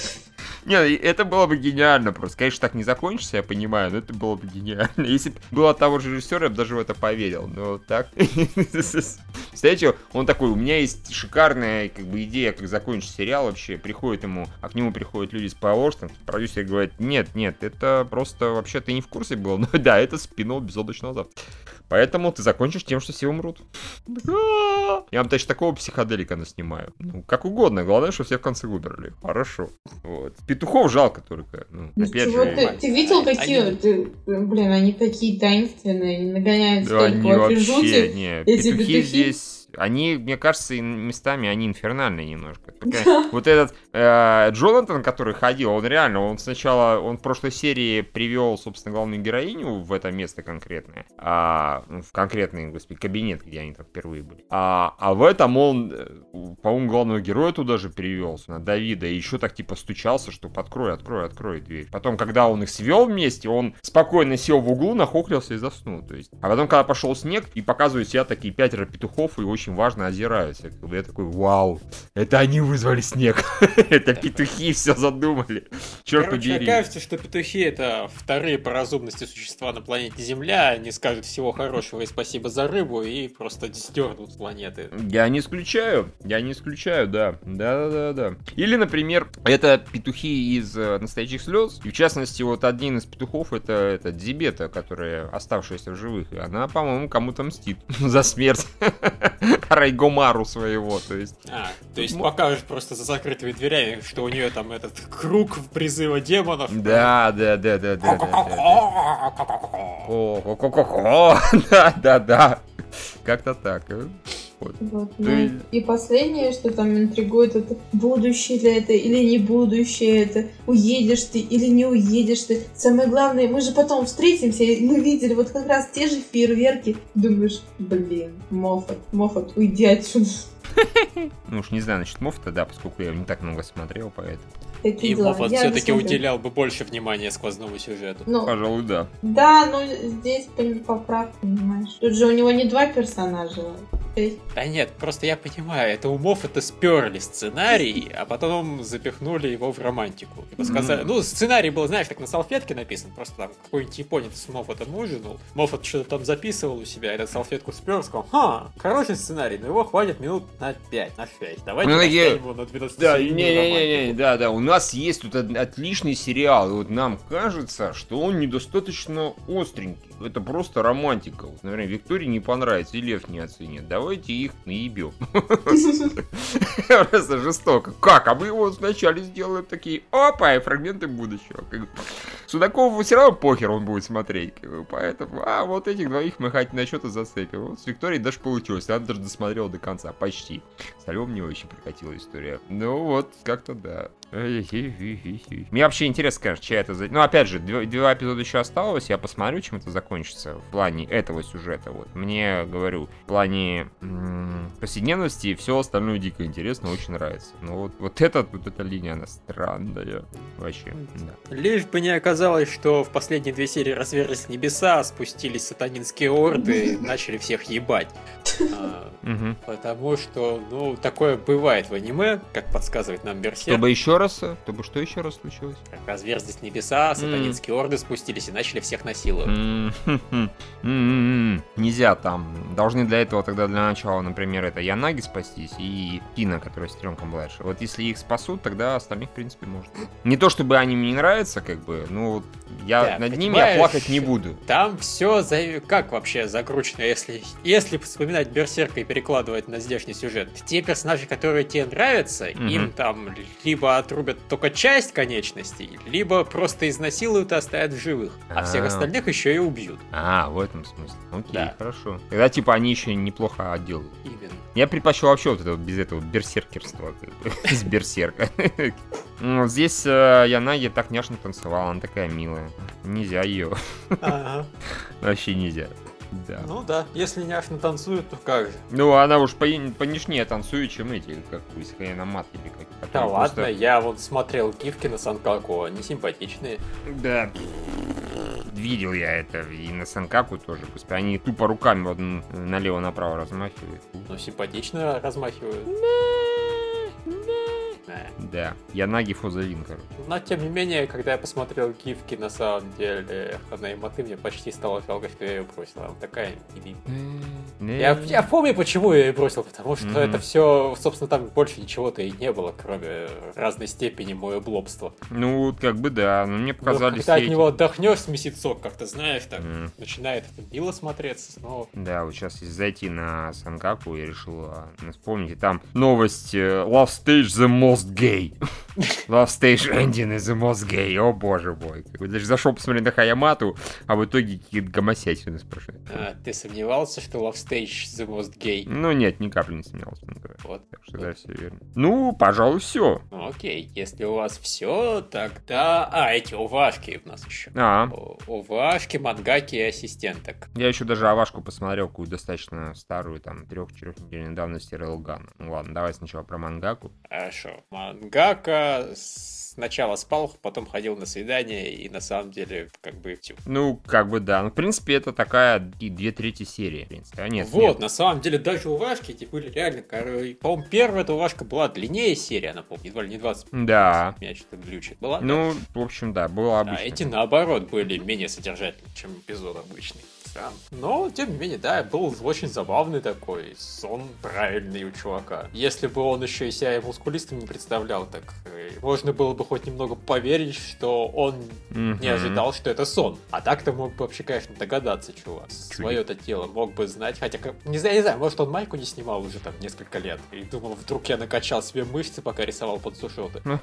Speaker 2: Не, это было бы гениально просто. Конечно, так не закончится, я понимаю, но это было бы гениально. Если бы было от того же режиссера, я бы даже в это поверил. Но так... Представляете, он такой, у меня есть шикарная как бы идея, как закончить сериал вообще. Приходит ему, а к нему приходят люди с Power продюсер говорит, нет, нет, это просто вообще ты не в курсе был. Но да, это спинов безоблачного завтра. Поэтому ты закончишь тем, что все умрут. Я вам точно такого психоделика наснимаю. Ну, как угодно, главное, что все в конце умерли. Хорошо. Вот. Петухов жалко только. Ну,
Speaker 3: ну опять Чего же, ты, ты видел, какие... Они... Ты, блин, они такие таинственные, они нагоняют да, столько
Speaker 2: они вообще. Не, Эти петухи, петухи здесь они, мне кажется, местами они инфернальные немножко. Вот этот э, Джонатан, который ходил, он реально, он сначала, он в прошлой серии привел, собственно, главную героиню в это место конкретное, а, в конкретный, господи, кабинет, где они там впервые были. А, а в этом он, э, по-моему, главного героя туда же привел, на Давида, и еще так типа стучался, что открой, открой, открой дверь. Потом, когда он их свел вместе, он спокойно сел в углу, нахохлился и заснул. То есть. А потом, когда пошел снег, и показывают себя такие пятеро петухов, и очень очень важно озираюсь. Я такой, вау, это они вызвали снег. это петухи все задумали. Черт
Speaker 1: Короче,
Speaker 2: побери.
Speaker 1: кажется, что петухи это вторые по разумности существа на планете Земля. Они скажут всего хорошего и спасибо за рыбу и просто сдернут с планеты.
Speaker 2: Я не исключаю. Я не исключаю, да. Да-да-да. Или, например, это петухи из э, настоящих слез. И в частности, вот один из петухов это, это Дзибета, которая оставшаяся в живых. И она, по-моему, кому-то мстит за смерть. Райгомару своего, то есть.
Speaker 1: А, то есть покажешь просто за закрытыми дверями, что у нее там этот круг призыва демонов.
Speaker 2: Да, да, да, да, да. Да, да, да. Как-то так. Э.
Speaker 3: Вот. Вот, ну, Ты... И последнее, что там интригует, это будущее ли это или не будущее это, уедешь ты или не уедешь ты. Самое главное, мы же потом встретимся, и мы видели вот как раз те же фейерверки. Думаешь, блин, Моффат, Моффат, уйди отсюда.
Speaker 2: Ну уж не знаю, насчет Моффата, да, поскольку я не так много смотрел, поэтому.
Speaker 1: Такие и Моффат все-таки уделял бы больше внимания сквозному сюжету.
Speaker 2: Ну, Пожалуй, да.
Speaker 3: Да, но здесь поправь, понимаешь. Тут же у него не два персонажа.
Speaker 1: Да нет, просто я понимаю, это умов это сперли сценарий, а потом запихнули его в романтику. Типа сказали, ну, сценарий был, знаешь, так на салфетке написан, просто там какой-нибудь японец с Моффатом ужинал. Моффат что-то там записывал у себя, этот салфетку спер, сказал, ха, хороший сценарий, но его хватит минут на 5, на 6. Давайте ну,
Speaker 2: его на 12 Да, не-не-не, да, да, у нас есть тут отличный сериал, и вот нам кажется, что он недостаточно остренький. Это просто романтика. Вот, наверное, Виктории не понравится, и Лев не оценит. Давайте их наебем. Просто жестоко. Как? А мы его вначале сделаем такие, опа, и фрагменты будущего. Судакову все равно похер он будет смотреть. Поэтому, а вот этих двоих мы хоть на что-то зацепим. Вот с Викторией даже получилось. Она даже досмотрела до конца. Почти. С Львом не очень прикатила история. Ну вот, как-то да. Мне вообще интересно, конечно, чья это... Ну, опять же, два, два эпизода еще осталось, я посмотрю, чем это закончится в плане этого сюжета. Вот. Мне, говорю, в плане м- повседневности все остальное дико интересно, очень нравится. Но вот, вот, эта, вот эта линия, она странная. Вообще,
Speaker 1: да. Лишь бы не оказалось, что в последние две серии разверзлись небеса, спустились сатанинские орды и начали всех ебать. А, потому что, ну, такое бывает в аниме, как подсказывает нам Берсерк.
Speaker 2: Чтобы еще еще раз, чтобы что еще раз случилось?
Speaker 1: Как разверзлись небеса, сатанинские орды спустились и начали всех насиловать.
Speaker 2: Нельзя там. Должны для этого тогда для начала, например, это Янаги спастись и Кина, которая сестренка младше. Вот если их спасут, тогда остальных, в принципе, можно. Не то чтобы они мне не нравятся, как бы, ну я
Speaker 1: Да,
Speaker 2: над ними я плакать не буду.
Speaker 1: Там все за... как вообще закручено, если, если вспоминать Берсерка и перекладывать на здешний сюжет. Те персонажи, которые тебе нравятся,
Speaker 2: Мгм.
Speaker 1: им там либо отрубят только часть конечностей, либо просто изнасилуют и оставят в живых, а, всех
Speaker 2: А.
Speaker 1: остальных еще и убьют.
Speaker 2: А, в этом смысле. Окей,
Speaker 1: Да.
Speaker 2: хорошо. Тогда, типа, они еще неплохо отделают.
Speaker 1: Именно.
Speaker 2: Я предпочел вообще вот это без этого берсеркерства, из берсерка. Ну, Здесь э, Янаги так няшно танцевала, она такая милая. Нельзя ее. Вообще нельзя. Да.
Speaker 1: Ну да, если няшно танцуют, то как же.
Speaker 2: Ну, она уж по понежнее танцует, чем эти, как Исхая на мат или как.
Speaker 1: Да
Speaker 2: которые
Speaker 1: ладно,
Speaker 2: просто-
Speaker 1: я вот смотрел гифки на Санкаку, они симпатичные.
Speaker 2: Да. Видел я это и на Санкаку тоже. Господи, они тупо руками вот налево-направо размахивают.
Speaker 1: Ну, симпатично размахивают. Да.
Speaker 2: Да. Янаги Фозавин, короче.
Speaker 1: Но, тем не менее, когда я посмотрел гифки, на самом деле, Ханаиматы, мне почти стало жалко, что я ее бросил. Она такая миленькая. Я, я помню, почему я ее бросил, потому что это все, собственно, там больше ничего-то и не было, кроме разной степени моего блобства.
Speaker 2: Ну, как бы да, но мне
Speaker 1: Но
Speaker 2: показались
Speaker 1: когда от
Speaker 2: эти-
Speaker 1: него отдохнешь с месяцок, как-то знаешь, так начинает это мило смотреться снова.
Speaker 2: Да, вот сейчас если зайти на Санкаку, я решил а, вспомнить, и там новость э, Love Stage the most gay. Love Stage ending is the most gay. О боже мой. Бы Даже зашел посмотреть на Хаямату, а в итоге какие-то гомосятины спрашивают.
Speaker 1: А, ты сомневался, что Love Stage the most gay?
Speaker 2: Ну нет, ни капли не сомневался. говоря.
Speaker 1: Вот.
Speaker 2: Так что да, все верно. Ну, пожалуй, все.
Speaker 1: Ну, окей, если у вас все, тогда... А, эти увашки у нас еще.
Speaker 2: А,
Speaker 1: О- Увашки, мангаки и ассистенток.
Speaker 2: я еще даже Авашку посмотрел, какую достаточно старую, там, трех-четырех недельной давности Рейлгана. Ну ладно, давай сначала про мангаку.
Speaker 1: Хорошо. Мангака сначала спал, потом ходил на свидание, и на самом деле, как бы.
Speaker 2: Ну, как бы да. Ну, в принципе, это такая и две трети серии, в принципе. А нет,
Speaker 1: вот,
Speaker 2: нет.
Speaker 1: на самом деле, даже увашки эти были реально, по-моему, первая эта увашка была длиннее серии, она, помню, едва ли не 20
Speaker 2: Да.
Speaker 1: меня что-то глючит. Была?
Speaker 2: Ну, в общем, да, было
Speaker 1: А
Speaker 2: обычно.
Speaker 1: эти, наоборот, были менее содержательны, чем эпизод обычный. Странно. Но, тем не менее, да, был очень забавный такой. Сон правильный у чувака. Если бы он еще и себя мускулистом не представлял, так э, можно было бы хоть немного поверить, что он
Speaker 2: Мгм.
Speaker 1: не ожидал, что это сон. А так-то мог бы вообще, конечно, догадаться, чувак. Свое-то тело мог бы знать. Хотя, не знаю, не знаю, может, он майку не снимал уже там несколько лет. И думал, вдруг я накачал себе мышцы, пока рисовал под сушоты.
Speaker 2: Ну,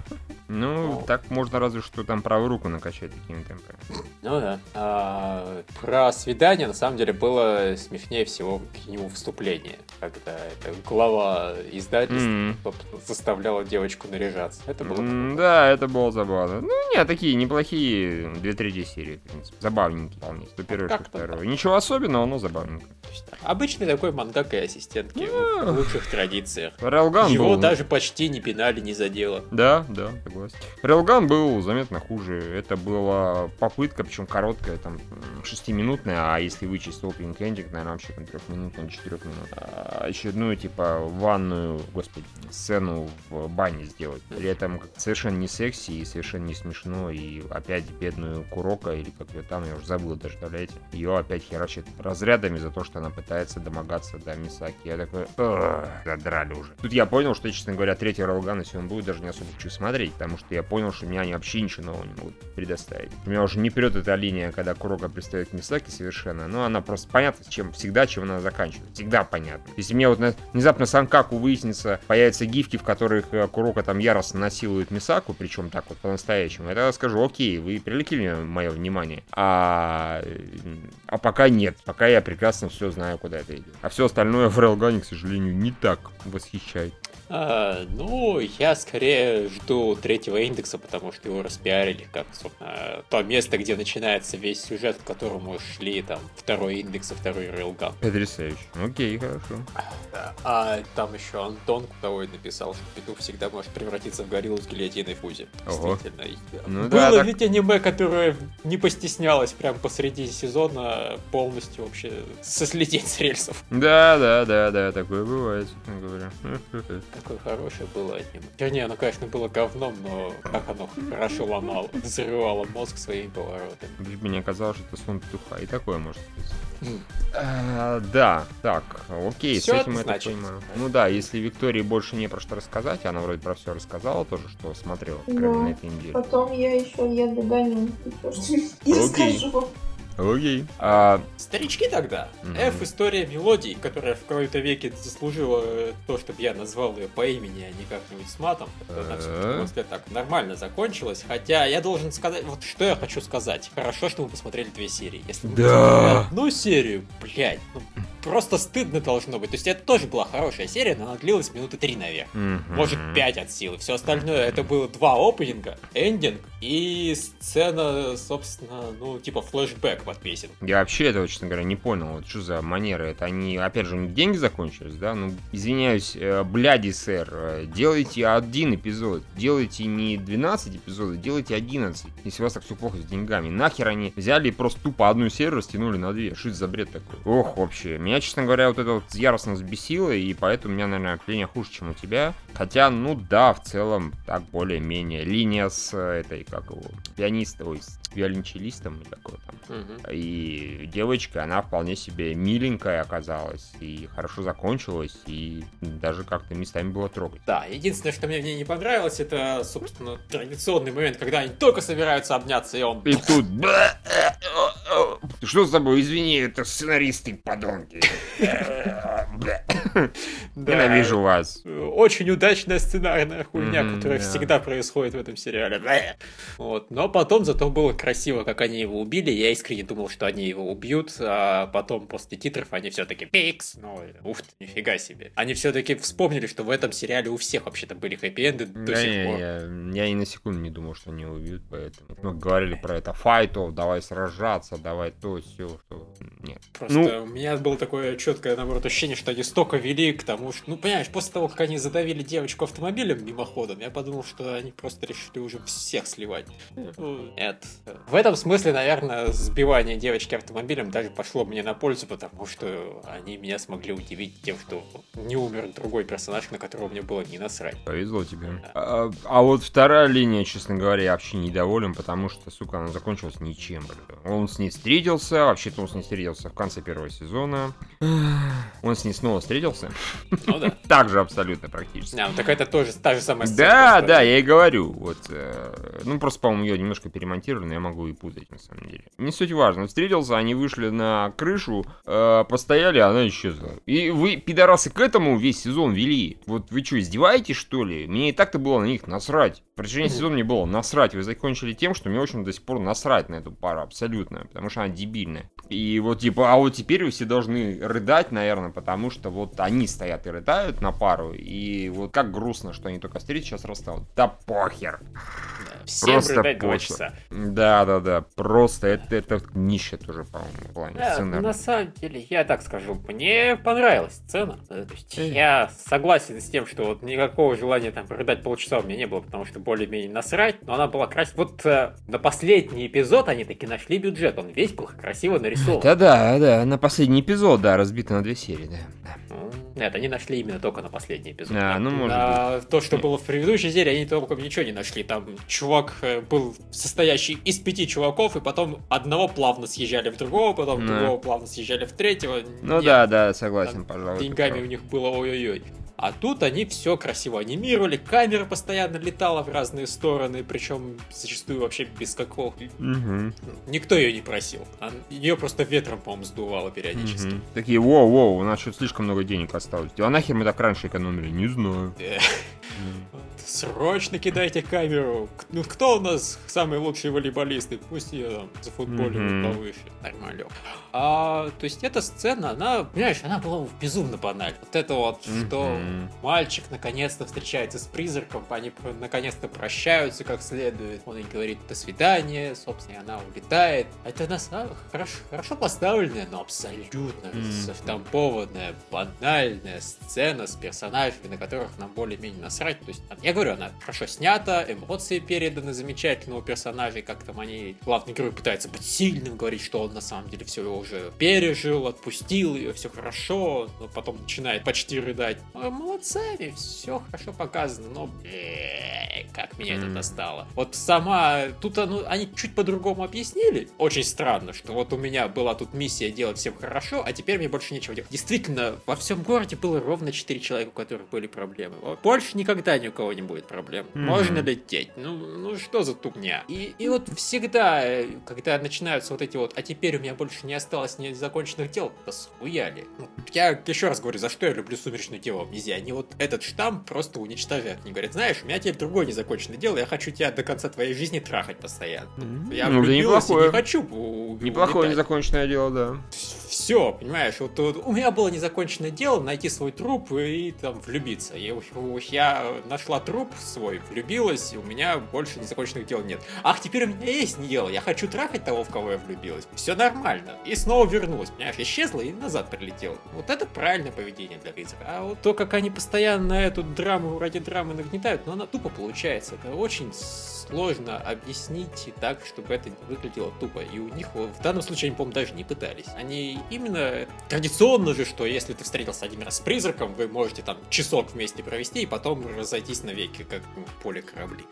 Speaker 1: Ну.
Speaker 2: так можно разве что там правую руку накачать такими темпами.
Speaker 1: Ну да. А, про свидание, на самом деле, было смешнее всего к нему вступление. Когда это глава издательства собственно, заставляла девочку наряжаться. Это было круто.
Speaker 2: Да, это было забавно. Ну, нет, такие неплохие две трети серии, в принципе. Забавненькие вполне. Что первое, что второе. Ничего особенного, но забавненько.
Speaker 1: Обычный такой мангак и ассистентки в
Speaker 2: Ну.
Speaker 1: лучших традициях.
Speaker 2: Реалган
Speaker 1: Его
Speaker 2: был...
Speaker 1: даже почти не пинали, не задело.
Speaker 2: Да, да, согласен. Реалган был заметно хуже. Это была попытка, причем короткая, там, шестиминутная, а если вычесть opening ending, наверное, вообще там трехминутная, четырех минут. А, очередную, типа, ванную, господи, сцену в бане сделать. При этом совершенно не секси и совершенно не смешно. И опять бедную Курока, или как ее там, я уже забыл даже, представляете, ее опять херачит разрядами за то, что она пытается домогаться до Мисаки. Я такой, «Ugh, задрали уже. Тут я понял, что, честно говоря, третий Ролган, если он будет, даже не особо хочу смотреть, потому что я понял, что меня они вообще ничего нового не могут предоставить. У меня уже не прет эта линия, когда Курока пристает к Мисаки совершенно, но она просто понятна, чем всегда, чем она заканчивает. Всегда понятно. Если мне вот на- внезапно Санкаку выяснится, появятся гифки, в которых э, Курока там яростно насилует Мисаку, причем так вот по-настоящему, я тогда скажу, окей, вы привлекли мое внимание. А, а пока нет. Пока я прекрасно все знаю, куда это идет. А все остальное в Рейлгане, к сожалению, не так восхищает.
Speaker 1: А, ну, я скорее жду третьего индекса, потому что его распиарили как, собственно, то место, где начинается весь сюжет, к которому шли там второй индекс и второй рейлган.
Speaker 2: Потрясающе. Окей, хорошо.
Speaker 1: Да. А там еще Антон Кутовой написал, что петух всегда может превратиться в гориллу с гильотиной в фузе.
Speaker 2: Ого. Ну
Speaker 1: Было
Speaker 2: да, так-
Speaker 1: ведь аниме, которое не постеснялось прям посреди сезона полностью вообще сослететь с рельсов.
Speaker 2: Да, да, да, да, такое бывает, говоря.
Speaker 1: такое хорошее было аниме. Вернее, оно, конечно, было говном, но как оно хорошо ломало, взрывало мозг своими поворотами.
Speaker 2: Мне казалось, что это сон петуха. И такое может быть. А, да, так, окей, с этим я
Speaker 1: значит.
Speaker 2: так понимаю. Ну да, если Виктории больше не про что рассказать, она вроде про все рассказала тоже, что смотрела, кроме
Speaker 3: Да.
Speaker 2: на этой неделе.
Speaker 3: Потом я еще я догоню. То, что не
Speaker 2: Окей. А,
Speaker 1: Старички тогда.
Speaker 2: Мгм.
Speaker 1: F история мелодий, которая в какой-то веке заслужила э, то, чтобы я назвал ее по имени, а не как-нибудь с матом. Она всё-таки,
Speaker 2: Э.
Speaker 1: так нормально закончилась. Хотя я должен сказать, вот что я хочу сказать. Хорошо, что мы посмотрели две серии. Если мы
Speaker 2: Да.
Speaker 1: одну серию, блядь, ну, просто стыдно должно быть. То есть это тоже была хорошая серия, но она длилась минуты три, наверное.
Speaker 2: мгм.
Speaker 1: Может, 5 от силы. Все остальное это было два опенинга, эндинг и сцена, собственно, ну, типа флешбэк под песенку.
Speaker 2: Я вообще этого, честно говоря, не понял. Вот что за манеры? Это они, опять же, у них деньги закончились, да? Ну, извиняюсь, э, бляди, сэр, э, делайте один эпизод. Делайте не 12 эпизодов, делайте 11. Если у вас так все плохо с деньгами. Нахер они взяли и просто тупо одну серию растянули на две. Что это за бред такой? Ох, вообще. Меня, честно говоря, вот это вот яростно взбесило, и поэтому у меня, наверное, впечатление хуже, чем у тебя. Хотя, ну да, в целом, так более-менее. Линия с э, этой, как его, пианистом, ой, с виолончелистом, или как его там. И девочка, она вполне себе миленькая оказалась, и хорошо закончилась, и даже как-то местами было трогать.
Speaker 1: Да, единственное, что мне в ней не понравилось, это, собственно, традиционный момент, когда они только собираются обняться, и он...
Speaker 2: И тут... Что с тобой? Извини, это сценаристы подонки. Ненавижу вас.
Speaker 1: Очень удачная сценарная хуйня, которая
Speaker 2: да.
Speaker 1: всегда происходит в этом сериале. Вот. Но потом зато было красиво, как они его убили. Я искренне думал, что они его убьют, а потом после титров они все-таки пикс. Ну, ты, нифига себе. Они все-таки вспомнили, что в этом сериале у всех вообще-то были хэппи-энды до
Speaker 2: Я,
Speaker 1: сих пор.
Speaker 2: я, я и на секунду не думал, что они убьют, поэтому. Мы говорили про это. Файтов, давай сражаться, давай то, все, что... Нет.
Speaker 1: Просто
Speaker 2: Ну-
Speaker 1: у меня было такое четкое, наоборот, ощущение, что они столько вели к тому, что... Ну, понимаешь, после того, как они задавили девочку автомобилем мимоходом, я подумал, что они просто решили уже всех сливать. Ну, Нет. В этом смысле, наверное, сбивание девочки автомобилем даже пошло мне на пользу, потому что они меня смогли удивить тем, что не умер другой персонаж, на которого мне было не насрать.
Speaker 2: Повезло тебе. А, а вот вторая линия, честно говоря, я вообще недоволен, потому что, сука, она закончилась ничем. блин. Он с ней встретился, вообще-то он с ней встретился в конце первого сезона. Он с ней снова встретился.
Speaker 1: Ну да.
Speaker 2: Так же абсолютно практически.
Speaker 1: Не, ну так это тоже та же самая сцена.
Speaker 2: Да, да, я и говорю. Вот, э, ну, просто, по-моему, ее немножко перемонтировали, но я могу и путать, на самом деле. Не суть важно. Встретился, они вышли на крышу, э, постояли, она исчезла. И вы, пидорасы, к этому весь сезон вели. Вот вы что, издеваетесь, что ли? Мне и так-то было на них насрать. В протяжении сезона мне было насрать. Вы закончили тем, что мне, в общем, до сих пор насрать на эту пару абсолютно, потому что она дебильная. И вот, типа, а вот теперь вы все должны рыдать, наверное, потому что вот они стоят и рыдают на пару, и вот как грустно, что они только встретились, сейчас расстал. Да похер.
Speaker 1: Да, Всем
Speaker 2: Просто
Speaker 1: рыдать два
Speaker 2: пошло.
Speaker 1: часа.
Speaker 2: Да, да, да. Просто это, это нище тоже, по-моему, в плане
Speaker 1: Да,
Speaker 2: сценария.
Speaker 1: на самом деле, я так скажу, мне понравилась сцена. Я согласен с тем, что вот никакого желания там рыдать полчаса у меня не было, потому что более-менее насрать, но она была красивая. Вот э, на последний эпизод они таки нашли бюджет, он весь был красиво нарисован.
Speaker 2: Да-да, да, на последний эпизод, да, разбито на две серии, да.
Speaker 1: Нет, они нашли именно только на последний эпизод.
Speaker 2: А, ну, может
Speaker 1: на То, что было в предыдущей серии, они толком ничего не нашли. Там чувак э, был состоящий из пяти чуваков, и потом одного плавно съезжали в другого, потом
Speaker 2: Да.
Speaker 1: другого плавно съезжали в третьего.
Speaker 2: Ну
Speaker 1: Нет,
Speaker 2: да, да, согласен, пожалуй. ты
Speaker 1: деньгами у них было ой-ой-ой. А тут они все красиво анимировали, камера постоянно летала в разные стороны, причем зачастую вообще без какого...
Speaker 2: Мгм,
Speaker 1: Никто ее не просил. Ее просто ветром, по-моему, сдувало периодически.
Speaker 2: мгм. Такие, воу-воу, у нас что-то слишком много денег осталось. А нахер мы так раньше экономили? Не знаю.
Speaker 1: Срочно кидайте камеру. Ну кто у нас самый лучший волейболист? Пусть ее там за
Speaker 2: Мгм.
Speaker 1: повыше. Нормально. А, то есть эта сцена, она, понимаешь, она была безумно банальна. Вот это вот, что
Speaker 2: Мгм.
Speaker 1: мальчик наконец-то встречается с призраком, они наконец-то прощаются как следует. Он ей говорит до свидания, собственно, и она улетает. Это на самом хорошо, хорошо поставленная, но абсолютно заштампованная, банальная сцена с персонажами, на которых нам более-менее насрать. То есть, я говорю, она хорошо снята, эмоции переданы замечательного персонажа, как там они, главный герой пытается быть сильным, говорить, что он на самом деле все уже пережил, отпустил ее, все хорошо, но потом начинает почти рыдать. «А, молодцами, все хорошо показано, но как меня это достало. Вот сама, тут ну, они чуть по-другому объяснили, очень странно, что вот у меня была тут миссия делать всем хорошо, а теперь мне больше нечего делать. Действительно, во всем городе было ровно 4 человека, у которых были проблемы. Больше никогда ни у кого не будет проблем. Mm-hmm. Можно лететь. Ну, ну что за тупня? И, и вот всегда, э, когда начинаются вот эти вот, а теперь у меня больше не осталось незаконченных дел, да схуяли. Ну, я еще раз говорю, за что я люблю сумеречную дело нельзя. Они вот этот штамп просто уничтожают. Они говорят, знаешь, у меня теперь другое незаконченное дело, я хочу тебя до конца твоей жизни трахать постоянно. Mm-hmm. Я ну, влюбилась и не хочу
Speaker 2: Неплохое незаконченное дело, да
Speaker 1: все, понимаешь, вот, вот у меня было незаконченное дело найти свой труп и там влюбиться. Я, я нашла труп свой, влюбилась, и у меня больше незаконченных дел нет. Ах, теперь у меня есть дело, я хочу трахать того, в кого я влюбилась. Все нормально. И снова вернулась, понимаешь, исчезла и назад прилетела. Вот это правильное поведение для призрака. А вот то, как они постоянно эту драму ради драмы нагнетают, ну она тупо получается. Это очень сложно объяснить так, чтобы это выглядело тупо. И у них в данном случае они, по-моему, даже не пытались. Они именно традиционно же, что если ты встретился один раз с призраком, вы можете там часок вместе провести и потом разойтись навеки, как ну, поле корабли.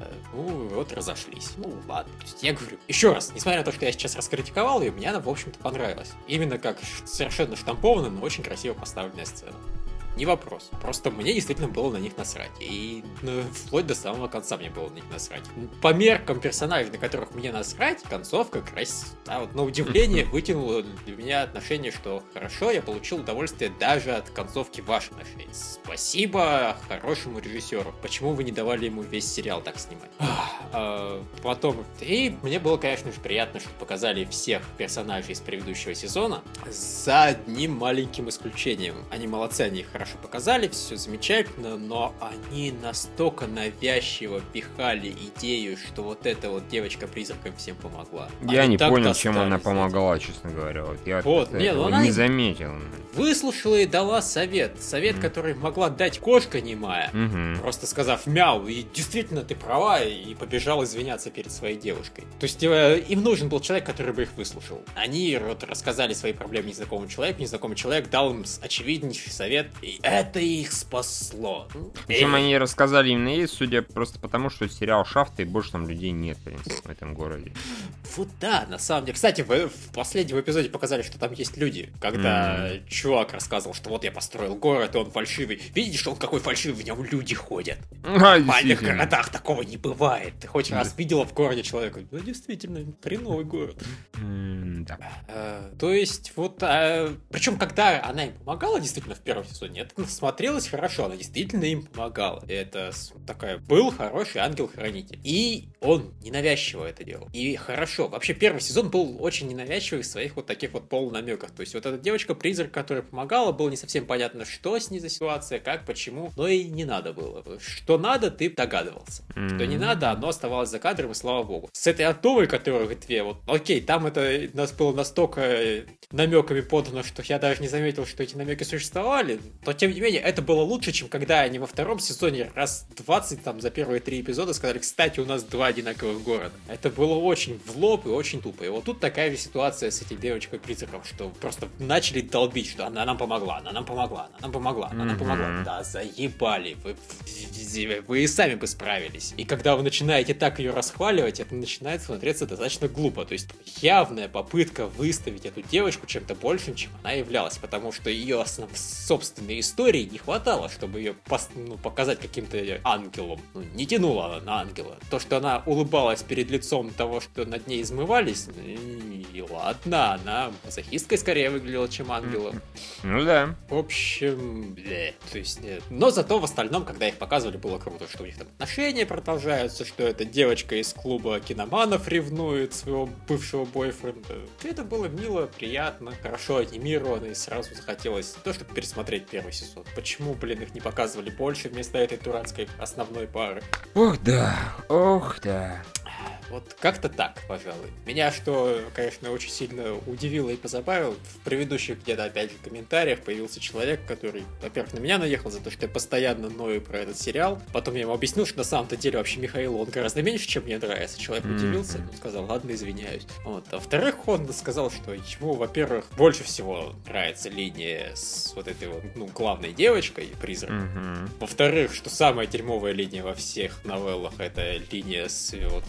Speaker 1: Э, ну, вот разошлись. Ну, ладно. То есть я говорю, еще раз, несмотря на то, что я сейчас раскритиковал ее, мне она, в общем-то, понравилась. Именно как совершенно штампованная, но очень красиво поставленная сцена не вопрос. Просто мне действительно было на них насрать. И ну, вплоть до самого конца мне было на них насрать. По меркам персонажей, на которых мне насрать, концовка красивая. А вот на удивление вытянула для меня отношение, что хорошо, я получил удовольствие даже от концовки ваших отношений. Спасибо хорошему режиссеру. Почему вы не давали ему весь сериал так снимать? А, потом, и мне было, конечно же, приятно, что показали всех персонажей из предыдущего сезона за одним маленьким исключением. Они молодцы, они хорошо хорошо показали, все замечательно, но они настолько навязчиво пихали идею, что вот эта вот девочка-призрак им всем помогла.
Speaker 2: Я они не понял, чем она помогала, честно говоря. Вот я вот, нет, ну она не заметил.
Speaker 1: Выслушала и дала совет. Совет, mm. который могла дать кошка немая, mm-hmm. просто сказав мяу, и действительно ты права, и побежал извиняться перед своей девушкой. То есть э, им нужен был человек, который бы их выслушал. Они вот рассказали свои проблемы незнакомому человеку, незнакомый человек дал им очевиднейший совет, и это их спасло.
Speaker 2: Причем они рассказали именно ей, судя просто потому, что сериал Шафта и больше там людей нет, в принципе, в этом городе.
Speaker 1: Вот да, на самом деле. Кстати, в, в последнем эпизоде показали, что там есть люди. Когда mm. чувак рассказывал, что вот я построил город, и он фальшивый. Видишь, он какой фальшивый, в нем люди ходят. А, в маленьких городах такого не бывает. Ты хоть раз видела в городе человека? Ну, действительно, хреновый город. Mm, да. А, то есть, вот... А, причем, когда она им помогала, действительно, в первом сезоне, это смотрелось хорошо, она действительно им помогала. Это такая, был хороший ангел-хранитель. И он ненавязчиво это делал. И хорошо. Вообще, первый сезон был очень ненавязчивый в своих вот таких вот полунамеках. То есть, вот эта девочка-призрак, которая помогала, было не совсем понятно, что с ней за ситуация, как, почему. Но и не надо было. Что надо, ты догадывался. Mm-hmm. Что не надо, оно оставалось за кадром, и слава богу. С этой Антовой, которая в две, вот, окей, там это нас было настолько намеками подано, что я даже не заметил, что эти намеки существовали. Но тем не менее, это было лучше, чем когда они во втором сезоне раз 20 там за первые три эпизода сказали, кстати, у нас два одинаковых города. Это было очень в лоб и очень тупо. И вот тут такая же ситуация с этой девочкой-призраком, что просто начали долбить, что она нам помогла, она нам помогла, она нам помогла, она нам помогла. Да, заебали, вы, вы и сами бы справились. И когда вы начинаете так ее расхваливать, это начинает смотреться достаточно глупо. То есть явная попытка выставить эту девочку чем-то большим, чем она являлась, потому что ее основ... собственные истории не хватало, чтобы ее ну, показать каким-то ангелом. Ну, не тянула она на ангела. То, что она улыбалась перед лицом того, что над ней измывались, и ладно, она мазохисткой скорее выглядела, чем ангелом.
Speaker 2: Ну да.
Speaker 1: В общем, бля, то есть нет. Но зато в остальном, когда их показывали, было круто, что у них там отношения продолжаются, что эта девочка из клуба киноманов ревнует своего бывшего бойфренда. Это было мило, приятно, хорошо анимировано, и сразу захотелось не то, чтобы пересмотреть первый сезон. Почему, блин, их не показывали больше вместо этой дурацкой основной пары?
Speaker 2: Ох да, ох да.
Speaker 1: Вот как-то так, пожалуй. Меня что, конечно, очень сильно удивило и позабавило, в предыдущих где-то, опять же, комментариях появился человек, который, во-первых, на меня наехал за то, что я постоянно ною про этот сериал. Потом я ему объяснил, что на самом-то деле вообще Михаил, он гораздо меньше, чем мне нравится. Человек удивился, ну, сказал, ладно, извиняюсь. Вот. А во-вторых, он сказал, что ему, во-первых, больше всего нравится линия с вот этой вот, ну, главной девочкой, призраком. Во-вторых, что самая дерьмовая линия во всех новеллах это линия с вот,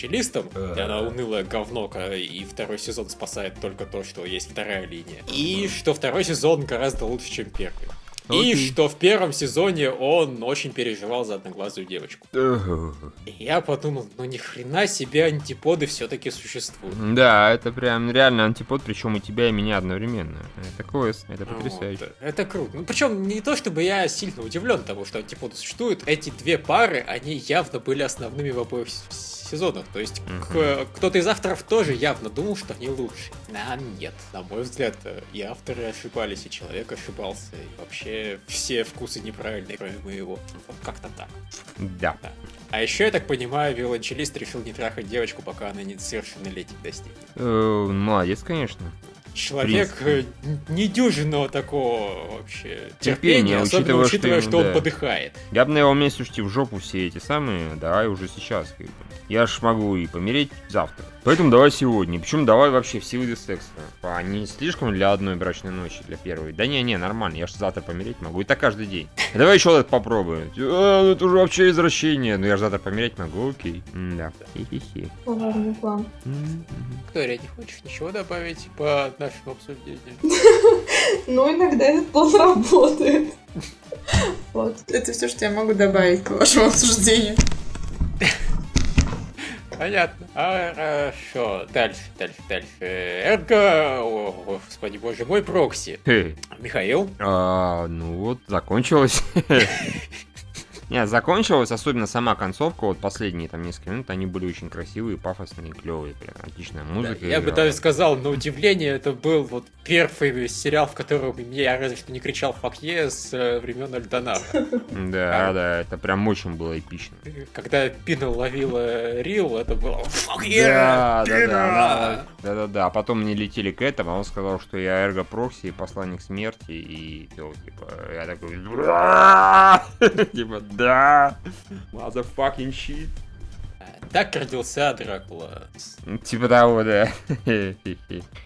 Speaker 1: виолончелистом. И она унылая говно, и второй сезон спасает только то, что есть вторая линия. И что второй сезон гораздо лучше, чем первый. И
Speaker 2: Окей.
Speaker 1: что в первом сезоне он очень переживал за одноглазую девочку. И я подумал, ну ни хрена себе антиподы все-таки существуют.
Speaker 2: Да, это прям реально антипод, причем и тебя, и меня одновременно. Это квест, это потрясающе.
Speaker 1: Вот, это круто. Ну, причем не то, чтобы я сильно удивлен того, что антиподы существуют. Эти две пары, они явно были основными в обоих с- сезонах. То есть к- кто-то из авторов тоже явно думал, что они лучше. А нет. На мой взгляд, э, и авторы ошибались, и человек ошибался. И вообще все вкусы неправильные, кроме моего. Вот как-то так.
Speaker 2: Да.
Speaker 1: Да. А еще, я так понимаю, виолончелист решил не трахать девочку, пока она не совершеннолетия достигнет.
Speaker 2: Э, Молодец, конечно.
Speaker 1: Человек недюжинного такого вообще
Speaker 2: Терпения,
Speaker 1: терпения, особенно
Speaker 2: учитывая,
Speaker 1: учитывая,
Speaker 2: что
Speaker 1: что, он
Speaker 2: да.
Speaker 1: подыхает.
Speaker 2: Я бы на его месте уж в жопу все эти самые, давай уже сейчас. как бы. Я ж могу и помереть завтра. Поэтому давай сегодня. Причем давай вообще все виды секса. А не слишком для одной брачной ночи, для первой. Да не, не, нормально. Я ж завтра помереть могу. И так каждый день. А давай еще это попробуем. А, ну это уже вообще извращение. Ну я же завтра помереть могу, окей. Да. Хи-хи-хи.
Speaker 3: Коварный план.
Speaker 2: М-м.
Speaker 1: Виктория, не хочешь ничего добавить по нашему обсуждению?
Speaker 3: Ну, иногда этот план работает. Вот. Это все, что я могу добавить к вашему обсуждению.
Speaker 1: Понятно. Хорошо. Дальше, дальше, дальше. Эрго... О, господи боже мой, прокси. Михаил?
Speaker 2: А, ну вот, закончилось. Нет, закончилась, особенно сама концовка, вот последние там несколько минут, они были очень красивые, пафосные, клевые, прям отличная музыка.
Speaker 1: я бы даже сказал, на удивление, это был вот первый сериал, в котором я разве что не кричал «факье» с э, времен Альдонара.
Speaker 2: Да, да, это прям очень было эпично.
Speaker 1: Когда Пина ловила Рил, это было «Fuck yeah!
Speaker 2: Да, да,
Speaker 1: Пина!»
Speaker 2: да, да, да, да. А потом мне летели к этому, а он сказал, что я Эрго Прокси и посланник смерти, и типа, я такой, типа, да, motherfucking shit.
Speaker 1: Так родился Дракула.
Speaker 2: Типа того, да.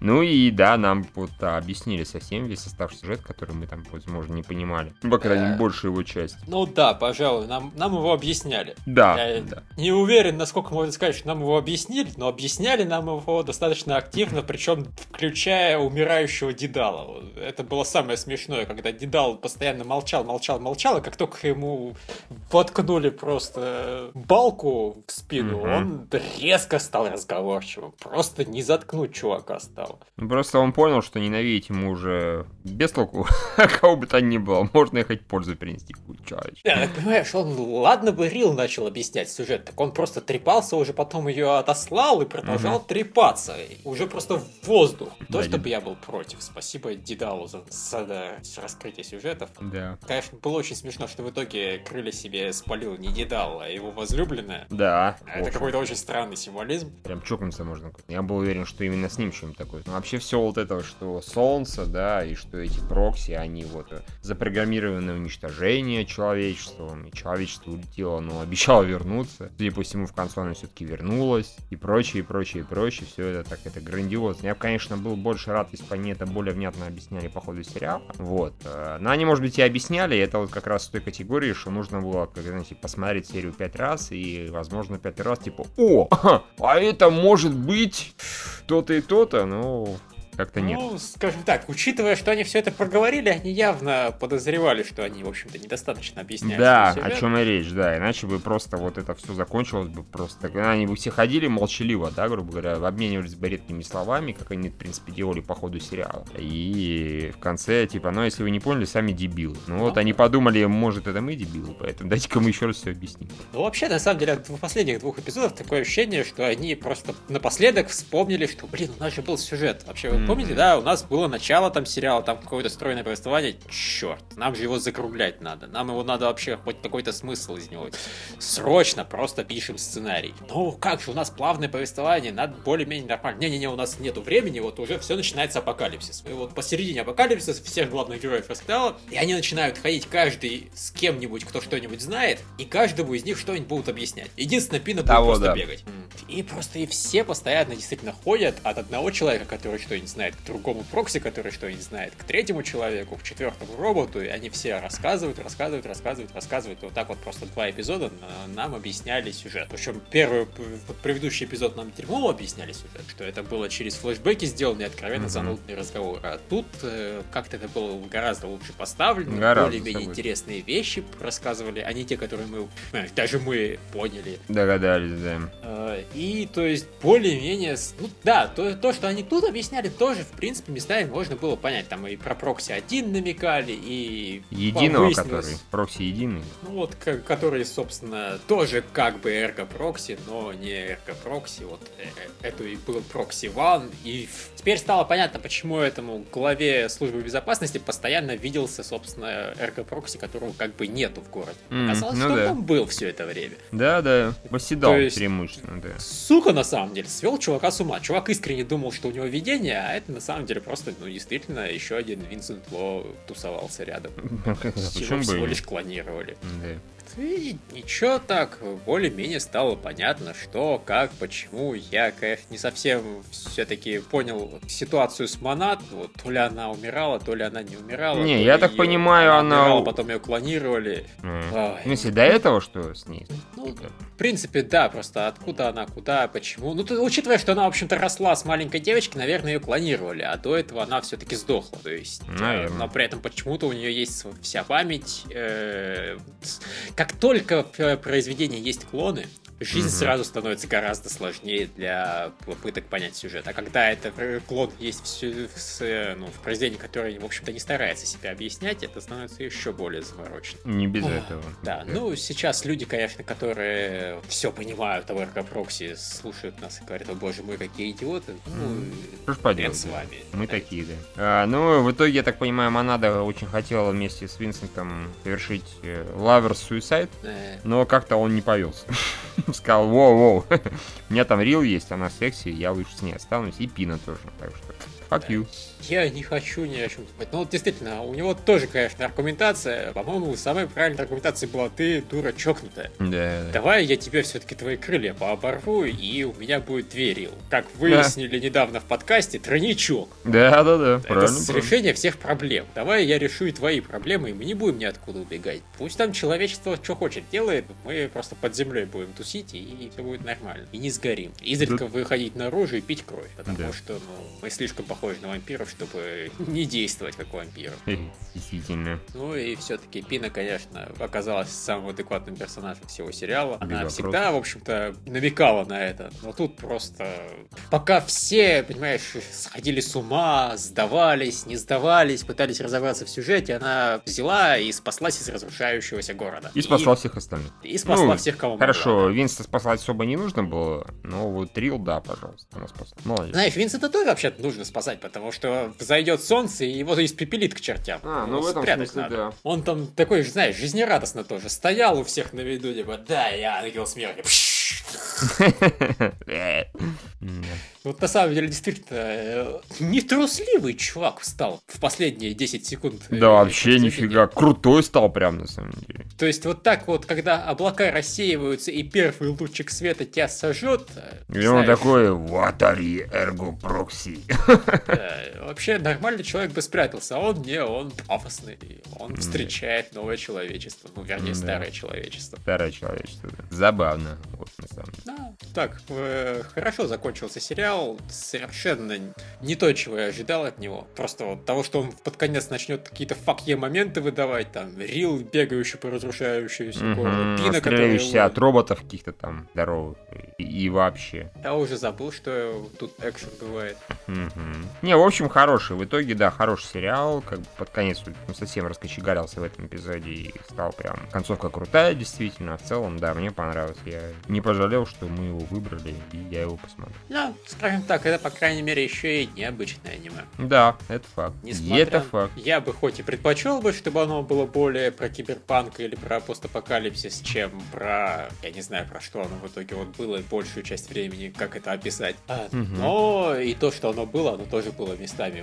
Speaker 2: Ну и да, нам вот объяснили совсем весь состав сюжет, который мы там, возможно, не понимали. Ну, по крайней мере,
Speaker 1: Э.
Speaker 2: большую его часть.
Speaker 1: Ну да, пожалуй, нам, нам его объясняли.
Speaker 2: Да,
Speaker 1: Я
Speaker 2: да.
Speaker 1: не уверен, насколько можно сказать, что нам его объяснили, но объясняли нам его достаточно активно, причем включая умирающего Дедала. Это было самое смешное, когда Дедал постоянно молчал, молчал, молчал, и как только ему воткнули просто балку в спину,
Speaker 2: Мгм.
Speaker 1: он резко стал разговорчивым. Просто не заткнуть чувака стало.
Speaker 2: Ну, Просто он понял, что ненавидеть ему уже без толку, кого бы то ни было. Можно и хоть пользу принести человечку.
Speaker 1: Да, понимаешь, он, ладно бы Рил начал объяснять сюжет, так он просто трепался, уже потом ее отослал и продолжал трепаться. И Уже просто в воздух. То,
Speaker 2: Да,
Speaker 1: чтобы я был против. Спасибо Дедалу за, за, да, раскрытие сюжетов.
Speaker 2: Да.
Speaker 1: Конечно, было очень смешно, что в итоге крылья себе спалил не Дедал, а его возлюбленная.
Speaker 2: Да.
Speaker 1: А Это какой-то очень странный символизм.
Speaker 2: Прям чокнуться можно. Я был уверен, что именно с ним чем-то такое. Но вообще все вот это, что солнце, да, и что эти прокси, они вот э, запрограммированы уничтожение человечеством. И человечество улетело, но обещало вернуться. Судя по всему, в конце оно все-таки вернулось. И прочее, и прочее, и прочее. Все это так, это грандиозно. Я бы, конечно, был больше рад, если бы они это более внятно объясняли по ходу сериала. Вот. э, Но они, может быть, и объясняли. и Это вот как раз в той категории, что нужно было, как, знаете, посмотреть серию пять раз и, возможно, пятый раз, типа, о, а это может быть то-то и то-то, ну, как-то нет.
Speaker 1: Ну, скажем так, учитывая, что они все это проговорили, они явно подозревали, что они, в общем-то, недостаточно объясняют.
Speaker 2: Да, о чем и речь, да, иначе бы просто вот это все закончилось бы просто, они бы все ходили молчаливо, да, грубо говоря, обменивались бы редкими словами, как они, в принципе, делали по ходу сериала. И в конце, типа, ну, если вы не поняли, сами дебилы. Ну, вот они подумали, может, это мы дебилы, поэтому дайте-ка мы еще раз все объясним.
Speaker 1: Ну, вообще, на самом деле, от двух- последних двух эпизодов такое ощущение, что они просто напоследок вспомнили, что, блин, у нас же был сюжет. Вообще, Помните, да, у нас было начало там сериала, там какое-то стройное повествование. Черт, нам же его закруглять надо. Нам его надо вообще хоть какой-то смысл из него. Срочно просто пишем сценарий. Ну, как же, у нас плавное повествование, надо более-менее нормально. Не-не-не, у нас нету времени, вот уже все начинается апокалипсис. И вот посередине апокалипсиса всех главных героев раскидало, и они начинают ходить каждый с кем-нибудь, кто что-нибудь знает, и каждому из них что-нибудь будут объяснять. Единственное, Пина будет
Speaker 2: Того,
Speaker 1: просто
Speaker 2: да.
Speaker 1: бегать. И просто и все постоянно действительно ходят от одного человека, который что-нибудь знает, к другому прокси, который что-нибудь знает, к третьему человеку, к четвертому роботу, и они все рассказывают, рассказывают, рассказывают, рассказывают. И вот так вот просто два эпизода на- нам объясняли сюжет. Причем первый, предыдущий эпизод нам дерьмово объясняли сюжет, что это было через флешбеки сделанные откровенно
Speaker 2: Мгм.
Speaker 1: занудные разговоры. А тут э, как-то это было гораздо лучше поставлено,
Speaker 2: Гораздо,
Speaker 1: более-менее интересные вещи рассказывали, а не те, которые мы, э, даже мы поняли.
Speaker 2: Догадались, да.
Speaker 1: Э, И, то есть, более-менее... Ну, да, то, то, что они тут объясняли, тоже, в принципе, местами можно было понять. Там и про Прокси 1 намекали, и...
Speaker 2: Единого,
Speaker 1: выяснилось-
Speaker 2: который. Прокси единый.
Speaker 1: Ну, вот, который, собственно, тоже как бы эрго-прокси, но не эрго-прокси. Вот э, э, это и был прокси One. И теперь стало понятно, почему этому главе службы безопасности постоянно виделся, собственно, эрго-прокси, которого как бы нету в городе.
Speaker 2: М,
Speaker 1: Оказалось,
Speaker 2: ну
Speaker 1: что он
Speaker 2: да.
Speaker 1: там был все это время.
Speaker 2: Да, да. Восседал
Speaker 1: То есть-
Speaker 2: преимущественно, да.
Speaker 1: Сука, на самом деле, свел чувака с ума. Чувак искренне думал, что у него видение, а это на самом деле просто, ну, действительно, еще один Винсент Ло тусовался рядом. Его
Speaker 2: Почему бы
Speaker 1: всего лишь клонировали.
Speaker 2: Да.
Speaker 1: И ничего так, более-менее стало понятно, что, как, почему. Я, конечно, не совсем все-таки понял ситуацию с Монат. Вот, то ли она умирала, то ли она не умирала.
Speaker 2: Не, я так понимаю, она-
Speaker 1: умирала, потом ее клонировали. Ой.
Speaker 2: В смысле, до этого что с ней?
Speaker 1: Ну, в принципе, да, просто откуда она, куда, почему. Ну, ты, учитывая, что она, в общем-то, росла с маленькой девочкой, наверное, ее клонировали, а до этого она все-таки сдохла. То есть, э,
Speaker 2: Наверное.
Speaker 1: но при этом почему-то у нее есть вся память. э, как только в произведении есть клоны, жизнь
Speaker 2: Мгм.
Speaker 1: сразу становится гораздо сложнее для попыток понять сюжет. А когда это э, клон есть в, в э, ну, в произведении, которое, в общем-то, не старается себя объяснять, это становится еще более заморочено.
Speaker 2: Не без
Speaker 1: Ох,
Speaker 2: этого.
Speaker 1: Да, ну сейчас люди, конечно, которые все понимают о прокси, слушают нас и говорят, о боже мой, какие идиоты. Ну.
Speaker 2: Что ж поделать,
Speaker 1: с вами.
Speaker 2: Мы такие, да. А, ну, в итоге, я так понимаю, Монада очень хотела вместе с Винсентом совершить Lovers Suicide,
Speaker 1: Э,
Speaker 2: но как-то он не повелся. Сказал, воу-воу, у меня там Рил есть, она секси, я лучше с ней останусь, и Пина тоже, так что fuck you.
Speaker 1: Я не хочу ни о чем думать. Ну, вот действительно, у него тоже, конечно, аргументация. По-моему, самая правильная аргументация была ты, дура чокнутая.
Speaker 2: Да, да.
Speaker 1: Давай я тебе все-таки твои крылья пооборву, и у меня будет две рил. Как выяснили недавно в подкасте, тройничок.
Speaker 2: Да, да, да,
Speaker 1: Это
Speaker 2: правильно.
Speaker 1: с-
Speaker 2: правильно.
Speaker 1: решение всех проблем. Давай я решу и твои проблемы, и мы не будем ниоткуда убегать. Пусть там человечество что хочет делает, мы просто под землей будем тусить, и все будет нормально. И не сгорим. Изредка выходить наружу и пить кровь, потому
Speaker 2: Да.
Speaker 1: что ну, мы слишком похожи на вампиров, чтобы не действовать как вампиры.
Speaker 2: Хе, Действительно.
Speaker 1: Ну и все-таки Пина, конечно, оказалась самым адекватным персонажем всего сериала. Она
Speaker 2: вопросов.
Speaker 1: всегда, в общем-то, намекала на это. Но тут просто... Пока все, понимаешь, сходили с ума, сдавались, не сдавались, пытались разобраться в сюжете, она взяла и спаслась из разрушающегося города.
Speaker 2: И спасла всех остальных.
Speaker 1: И, спасла
Speaker 2: Ну,
Speaker 1: всех, кого могла.
Speaker 2: Хорошо, Винста спасать особо не нужно было, но вот Рил, да, пожалуйста, она спасла. Молодец.
Speaker 1: Знаешь, Винсента тоже вообще нужно спасать, потому что взойдет солнце, и его испепелит к чертям.
Speaker 2: А, ну
Speaker 1: Его
Speaker 2: в этом смысле,
Speaker 1: надо.
Speaker 2: да.
Speaker 1: Он там такой, знаешь, жизнерадостно тоже стоял у всех на виду, типа, да, я ангел смерти. Вот на самом деле, действительно, э, нетрусливый чувак стал в последние 10 секунд. э,
Speaker 2: Да, вообще нифига. Крутой стал прям, на самом деле.
Speaker 1: То есть вот так вот, когда облака рассеиваются и первый лучик света тебя сожжет, э,
Speaker 2: И он
Speaker 1: знаешь,
Speaker 2: такой, ватари эрго прокси.
Speaker 1: вообще нормальный человек бы спрятался, а он не, он пафосный, он встречает новое человечество, ну, вернее, старое человечество.
Speaker 2: Старое человечество. Забавно, вот на самом деле.
Speaker 1: Да, так, хорошо закончился сериал, совершенно не то, чего я ожидал от него. Просто вот того, что он под конец начнет какие-то факье моменты выдавать, там, Рил, бегающий по городу,
Speaker 2: Мгм,
Speaker 1: Пина, который...
Speaker 2: От роботов каких-то там здоровых и, и вообще.
Speaker 1: Я уже забыл, что тут экшен бывает.
Speaker 2: Мгм. Не, в общем, хороший. В итоге, да, хороший сериал. Как бы под конец ну, совсем раскочегарился в этом эпизоде и стал прям... Концовка крутая, действительно. А в целом, да, мне понравилось. Я не пожалел, что мы его выбрали, и я его посмотрю.
Speaker 1: Ну, скажем так, это, по крайней мере, еще и необычное аниме.
Speaker 2: Да, это факт.
Speaker 1: Несмотря...
Speaker 2: Это факт.
Speaker 1: Я бы хоть и предпочел бы, чтобы оно было более про киберпанк или про постапокалипсис, чем про... Я не знаю, про что оно в итоге вот было большую часть времени, как это описать. А,
Speaker 2: Мгм.
Speaker 1: Но и то, что оно было, оно тоже было местами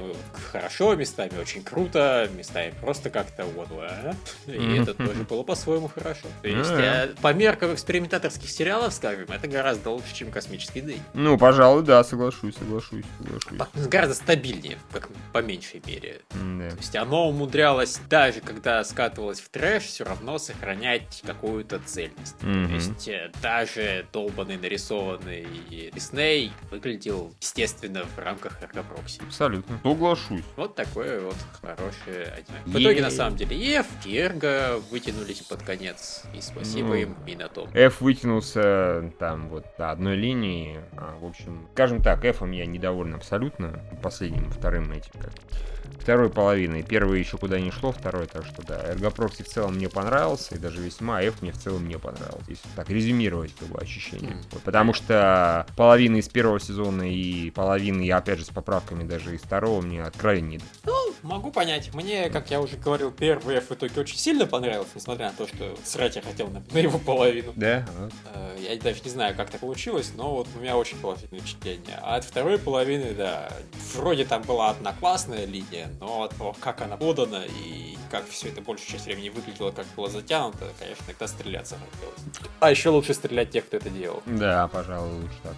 Speaker 1: хорошо, местами очень круто, местами просто как-то вот, а? И это тоже было по-своему хорошо. То есть,
Speaker 2: Ну да.
Speaker 1: э, по меркам экспериментаторских сериалов, скажем, это гораздо лучше, чем «Космический день».
Speaker 2: Ну, пожалуй, да, соглашусь, соглашусь, соглашусь.
Speaker 1: По- Гораздо стабильнее, как по меньшей мере. То есть оно умудрялось, даже когда скатывалось в трэш, все равно сохранять какую-то цельность. То есть э, даже долбанный нарисованный Дисней выглядел, естественно, в рамках Эргопрокси.
Speaker 2: Абсолютно. Соглашусь.
Speaker 1: Вот такое вот хорошее аниме. В
Speaker 2: Е-
Speaker 1: итоге, на самом деле, Эф, и Эрго вытянулись под конец. И спасибо
Speaker 2: Ну.
Speaker 1: им и на том.
Speaker 2: F вытянулся там вот до одной линии. А, в общем, скажем так, F я недоволен абсолютно. Последним, вторым этим как. Второй половиной. Первый еще куда не шло, второй, так что да. Эргопрокси в целом мне понравился, и даже весьма, а F мне в целом не понравился. Если так резюмировать как бы ощущение.
Speaker 1: Мгм.
Speaker 2: Вот, потому что половина из первого сезона и половина, и опять же с поправками даже из второго мне откровенно не
Speaker 1: Ну, могу понять. Мне, как я уже говорил, первый F в итоге очень сильно понравился, несмотря на то, что срать я хотел на, на его половину.
Speaker 2: Да?
Speaker 1: Э, Я даже не знаю, как так получилось, но вот у меня очень положительное впечатление. А от второй половины, да, вроде там была одна классная линия, но от того, как она подана и как все это большую часть времени выглядело, как было затянуто, конечно, иногда стреляться хотелось. А еще лучше стрелять тех, кто это делал.
Speaker 2: Да, пожалуй, лучше так.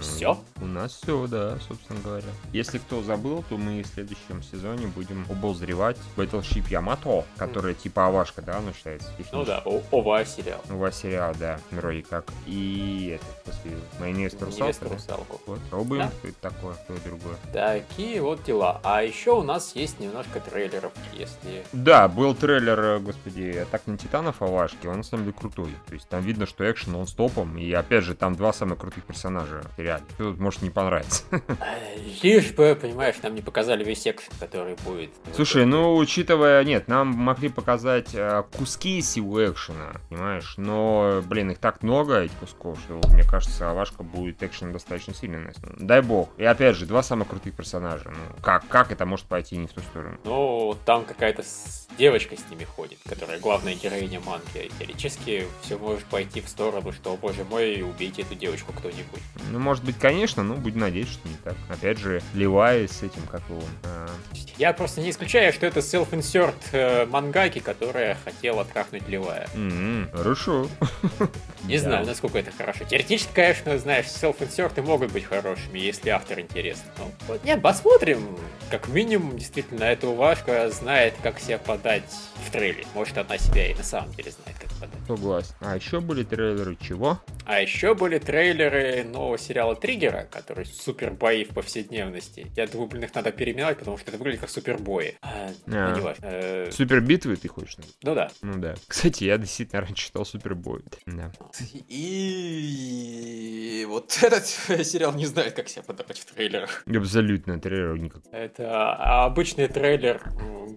Speaker 1: Все.
Speaker 2: У нас все, да, собственно говоря. Если кто забыл, то мы в следующем сезоне будем обозревать Battleship Yamato, которая типа Авашка, да, она считается?
Speaker 1: Ну да, ОВА сериал.
Speaker 2: У вас сериал, да, вроде как. И это, после
Speaker 1: Невеста
Speaker 2: да?
Speaker 1: русалку.
Speaker 2: Вот, пробуем,
Speaker 1: Да.
Speaker 2: что это такое, что это другое.
Speaker 1: Такие вот дела. А еще у нас есть немножко трейлеров, если...
Speaker 2: Да, был трейлер, э, господи, Атак на Титанов Авашки, он на самом деле крутой. То есть там видно, что экшен он стопом, и опять же, там два самых крутых персонажа в сериале. Что тут может не понравиться.
Speaker 1: Э, Лишь бы, понимаешь, нам не показали весь экшен, который будет.
Speaker 2: Слушай, ну, учитывая, нет, нам могли показать э, куски силу экшена, понимаешь, но, блин, их так много, этих кусков, что, мне кажется, Авашка будет экшен достаточно сильный. Дай бог. И опять же, два самых крутых персонажа. Ну, как, как это может пойти не в ту сторону?
Speaker 1: Ну, там какая-то девочка с ними ходит, которая главная героиня манги. Теоретически все может пойти в сторону, что, боже мой, убейте эту девочку кто-нибудь.
Speaker 2: Ну, может быть, конечно, но будем надеяться, что не так. Опять же, Левай с этим, как его... а,
Speaker 1: Я просто не исключаю, что это self-insert э, мангаки, которая хотела трахнуть Левая.
Speaker 2: м, Хорошо.
Speaker 1: Не знаю, насколько это хорошо. Теоретически, конечно, знаешь, self-инсерты могут быть хорошими, если автор интересный. Ну, вот нет, посмотрим. Как минимум, действительно, эта уважка знает, как себя подать в трейлере. Может, она себя и на самом деле знает, как подать.
Speaker 2: Согласен. А еще были трейлеры чего?
Speaker 1: А еще были трейлеры нового сериала Триггера, который супер бои в повседневности. Я думаю, блин, их надо переименовать, потому что это выглядит как супербои. А,
Speaker 2: А.
Speaker 1: ну, важно. Э,
Speaker 2: Супер битвы ты хочешь?
Speaker 1: ну да.
Speaker 2: Ну да. Кстати, я действительно раньше читал Супербой. Да.
Speaker 1: И вот этот сериал не знает, как себя подавать в трейлерах.
Speaker 2: Абсолютно трейлер никак.
Speaker 1: Это обычный трейлер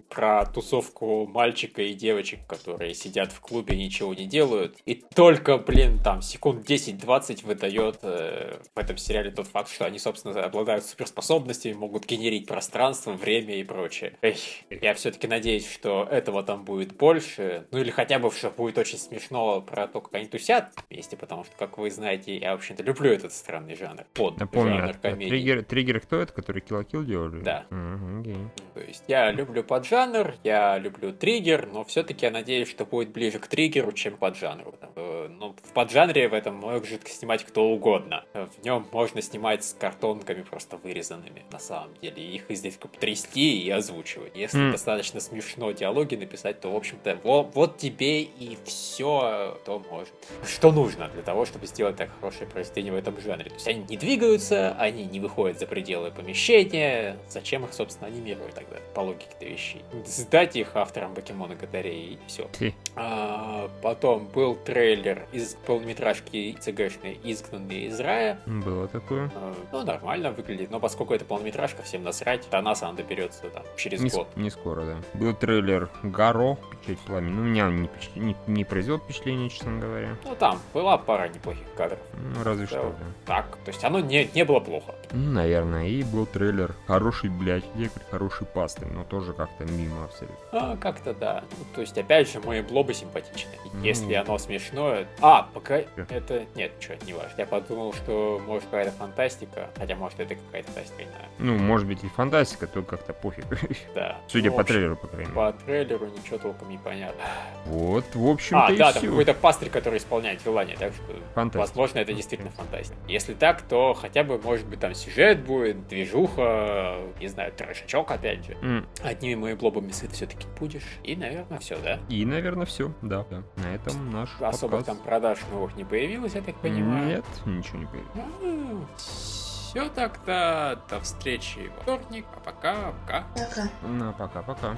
Speaker 1: про тусовку мальчика и девочек, которые сидят в клубе и ничего не делают. И только, блин, там секунд 10-20 выдает э, в этом сериале тот факт, что они, собственно, обладают суперспособностями, могут генерить пространство, время и прочее. Эх, я все-таки надеюсь, что этого там будет больше. Ну или хотя бы, что будет очень смешно про то, как они тусят вместе, потому что, как вы знаете, я, в общем-то, люблю этот странный жанр. Под
Speaker 2: Напомню,
Speaker 1: жанр
Speaker 2: а
Speaker 1: комедии.
Speaker 2: триггер, триггер кто это, который Килл делали?
Speaker 1: Да.
Speaker 2: Мгм, окей.
Speaker 1: То есть я люблю поджанр, я люблю триггер, но все-таки я надеюсь, что будет ближе к триггеру, чем поджанру. Э, Ну, в поджанре в этом может снимать кто угодно. Э, В нем можно снимать с картонками просто вырезанными, на самом деле. Их здесь как трясти и озвучивать. Если
Speaker 2: М.
Speaker 1: достаточно смешно диалоги написать, то, в общем-то, во- вот тебе и все, то может. Что нужно для того, чтобы сделать так хорошее произведение в этом жанре. То есть они не двигаются, они не выходят за пределы помещения. Зачем их, собственно, анимировать тогда, по логике-то вещей? Сдать их авторам Покемона Гадарей и все. А, потом был трейлер из полнометражки ЦГшной «Изгнанные из рая».
Speaker 2: Было такое.
Speaker 1: А, Ну, нормально выглядит, но поскольку это полнометражка, всем насрать. До нас она доберется там через
Speaker 2: Не, с-
Speaker 1: год.
Speaker 2: не скоро, да. Был трейлер Гаро, Печать Пламени. Ну, меня он не, впечат- не, не произвел впечатления, честно говоря.
Speaker 1: Ну, там была пара неплохих кадров.
Speaker 2: Ну, разве
Speaker 1: Да.
Speaker 2: что, да.
Speaker 1: Так, то есть оно не, не было плохо.
Speaker 2: Ну, наверное. И был трейлер Хороший, блядь, лекарь, хороший пасты. Но тоже как-то мимо абсолютно.
Speaker 1: А, как-то да. Ну, то есть, опять же, мои блобы симпатичны.
Speaker 2: Ну.
Speaker 1: Если оно смешное... А, пока... Это... Нет, что, не важно. Я подумал, что может какая-то фантастика. Хотя, может, это какая-то фантастика, не знаю.
Speaker 2: Ну, может быть и фантастика, только как-то пофиг.
Speaker 1: Да.
Speaker 2: Судя
Speaker 1: Ну,
Speaker 2: по
Speaker 1: общем,
Speaker 2: трейлеру, по крайней мере.
Speaker 1: По трейлеру ничего толком не понятно.
Speaker 2: Вот, в общем-то,
Speaker 1: А, да, там какой-то пастырь, который исполняет желание, так что,
Speaker 2: Фантастика.
Speaker 1: возможно, это действительно фантастика. Если так, то хотя бы, может быть, там сюжет будет, движуха, не знаю, трешачок, опять же.
Speaker 2: М,
Speaker 1: Одними моими блобами сыт все-таки будешь. И, наверное, все, да?
Speaker 2: И, наверное, все. Да, да. На этом наш
Speaker 1: Особых там
Speaker 2: подкаст.
Speaker 1: продаж новых не появилось, я так понимаю.
Speaker 2: Нет, ничего не появилось.
Speaker 1: Все так-то. До встречи во вторник. А пока, пока.
Speaker 3: Пока.
Speaker 2: Ну, пока-пока.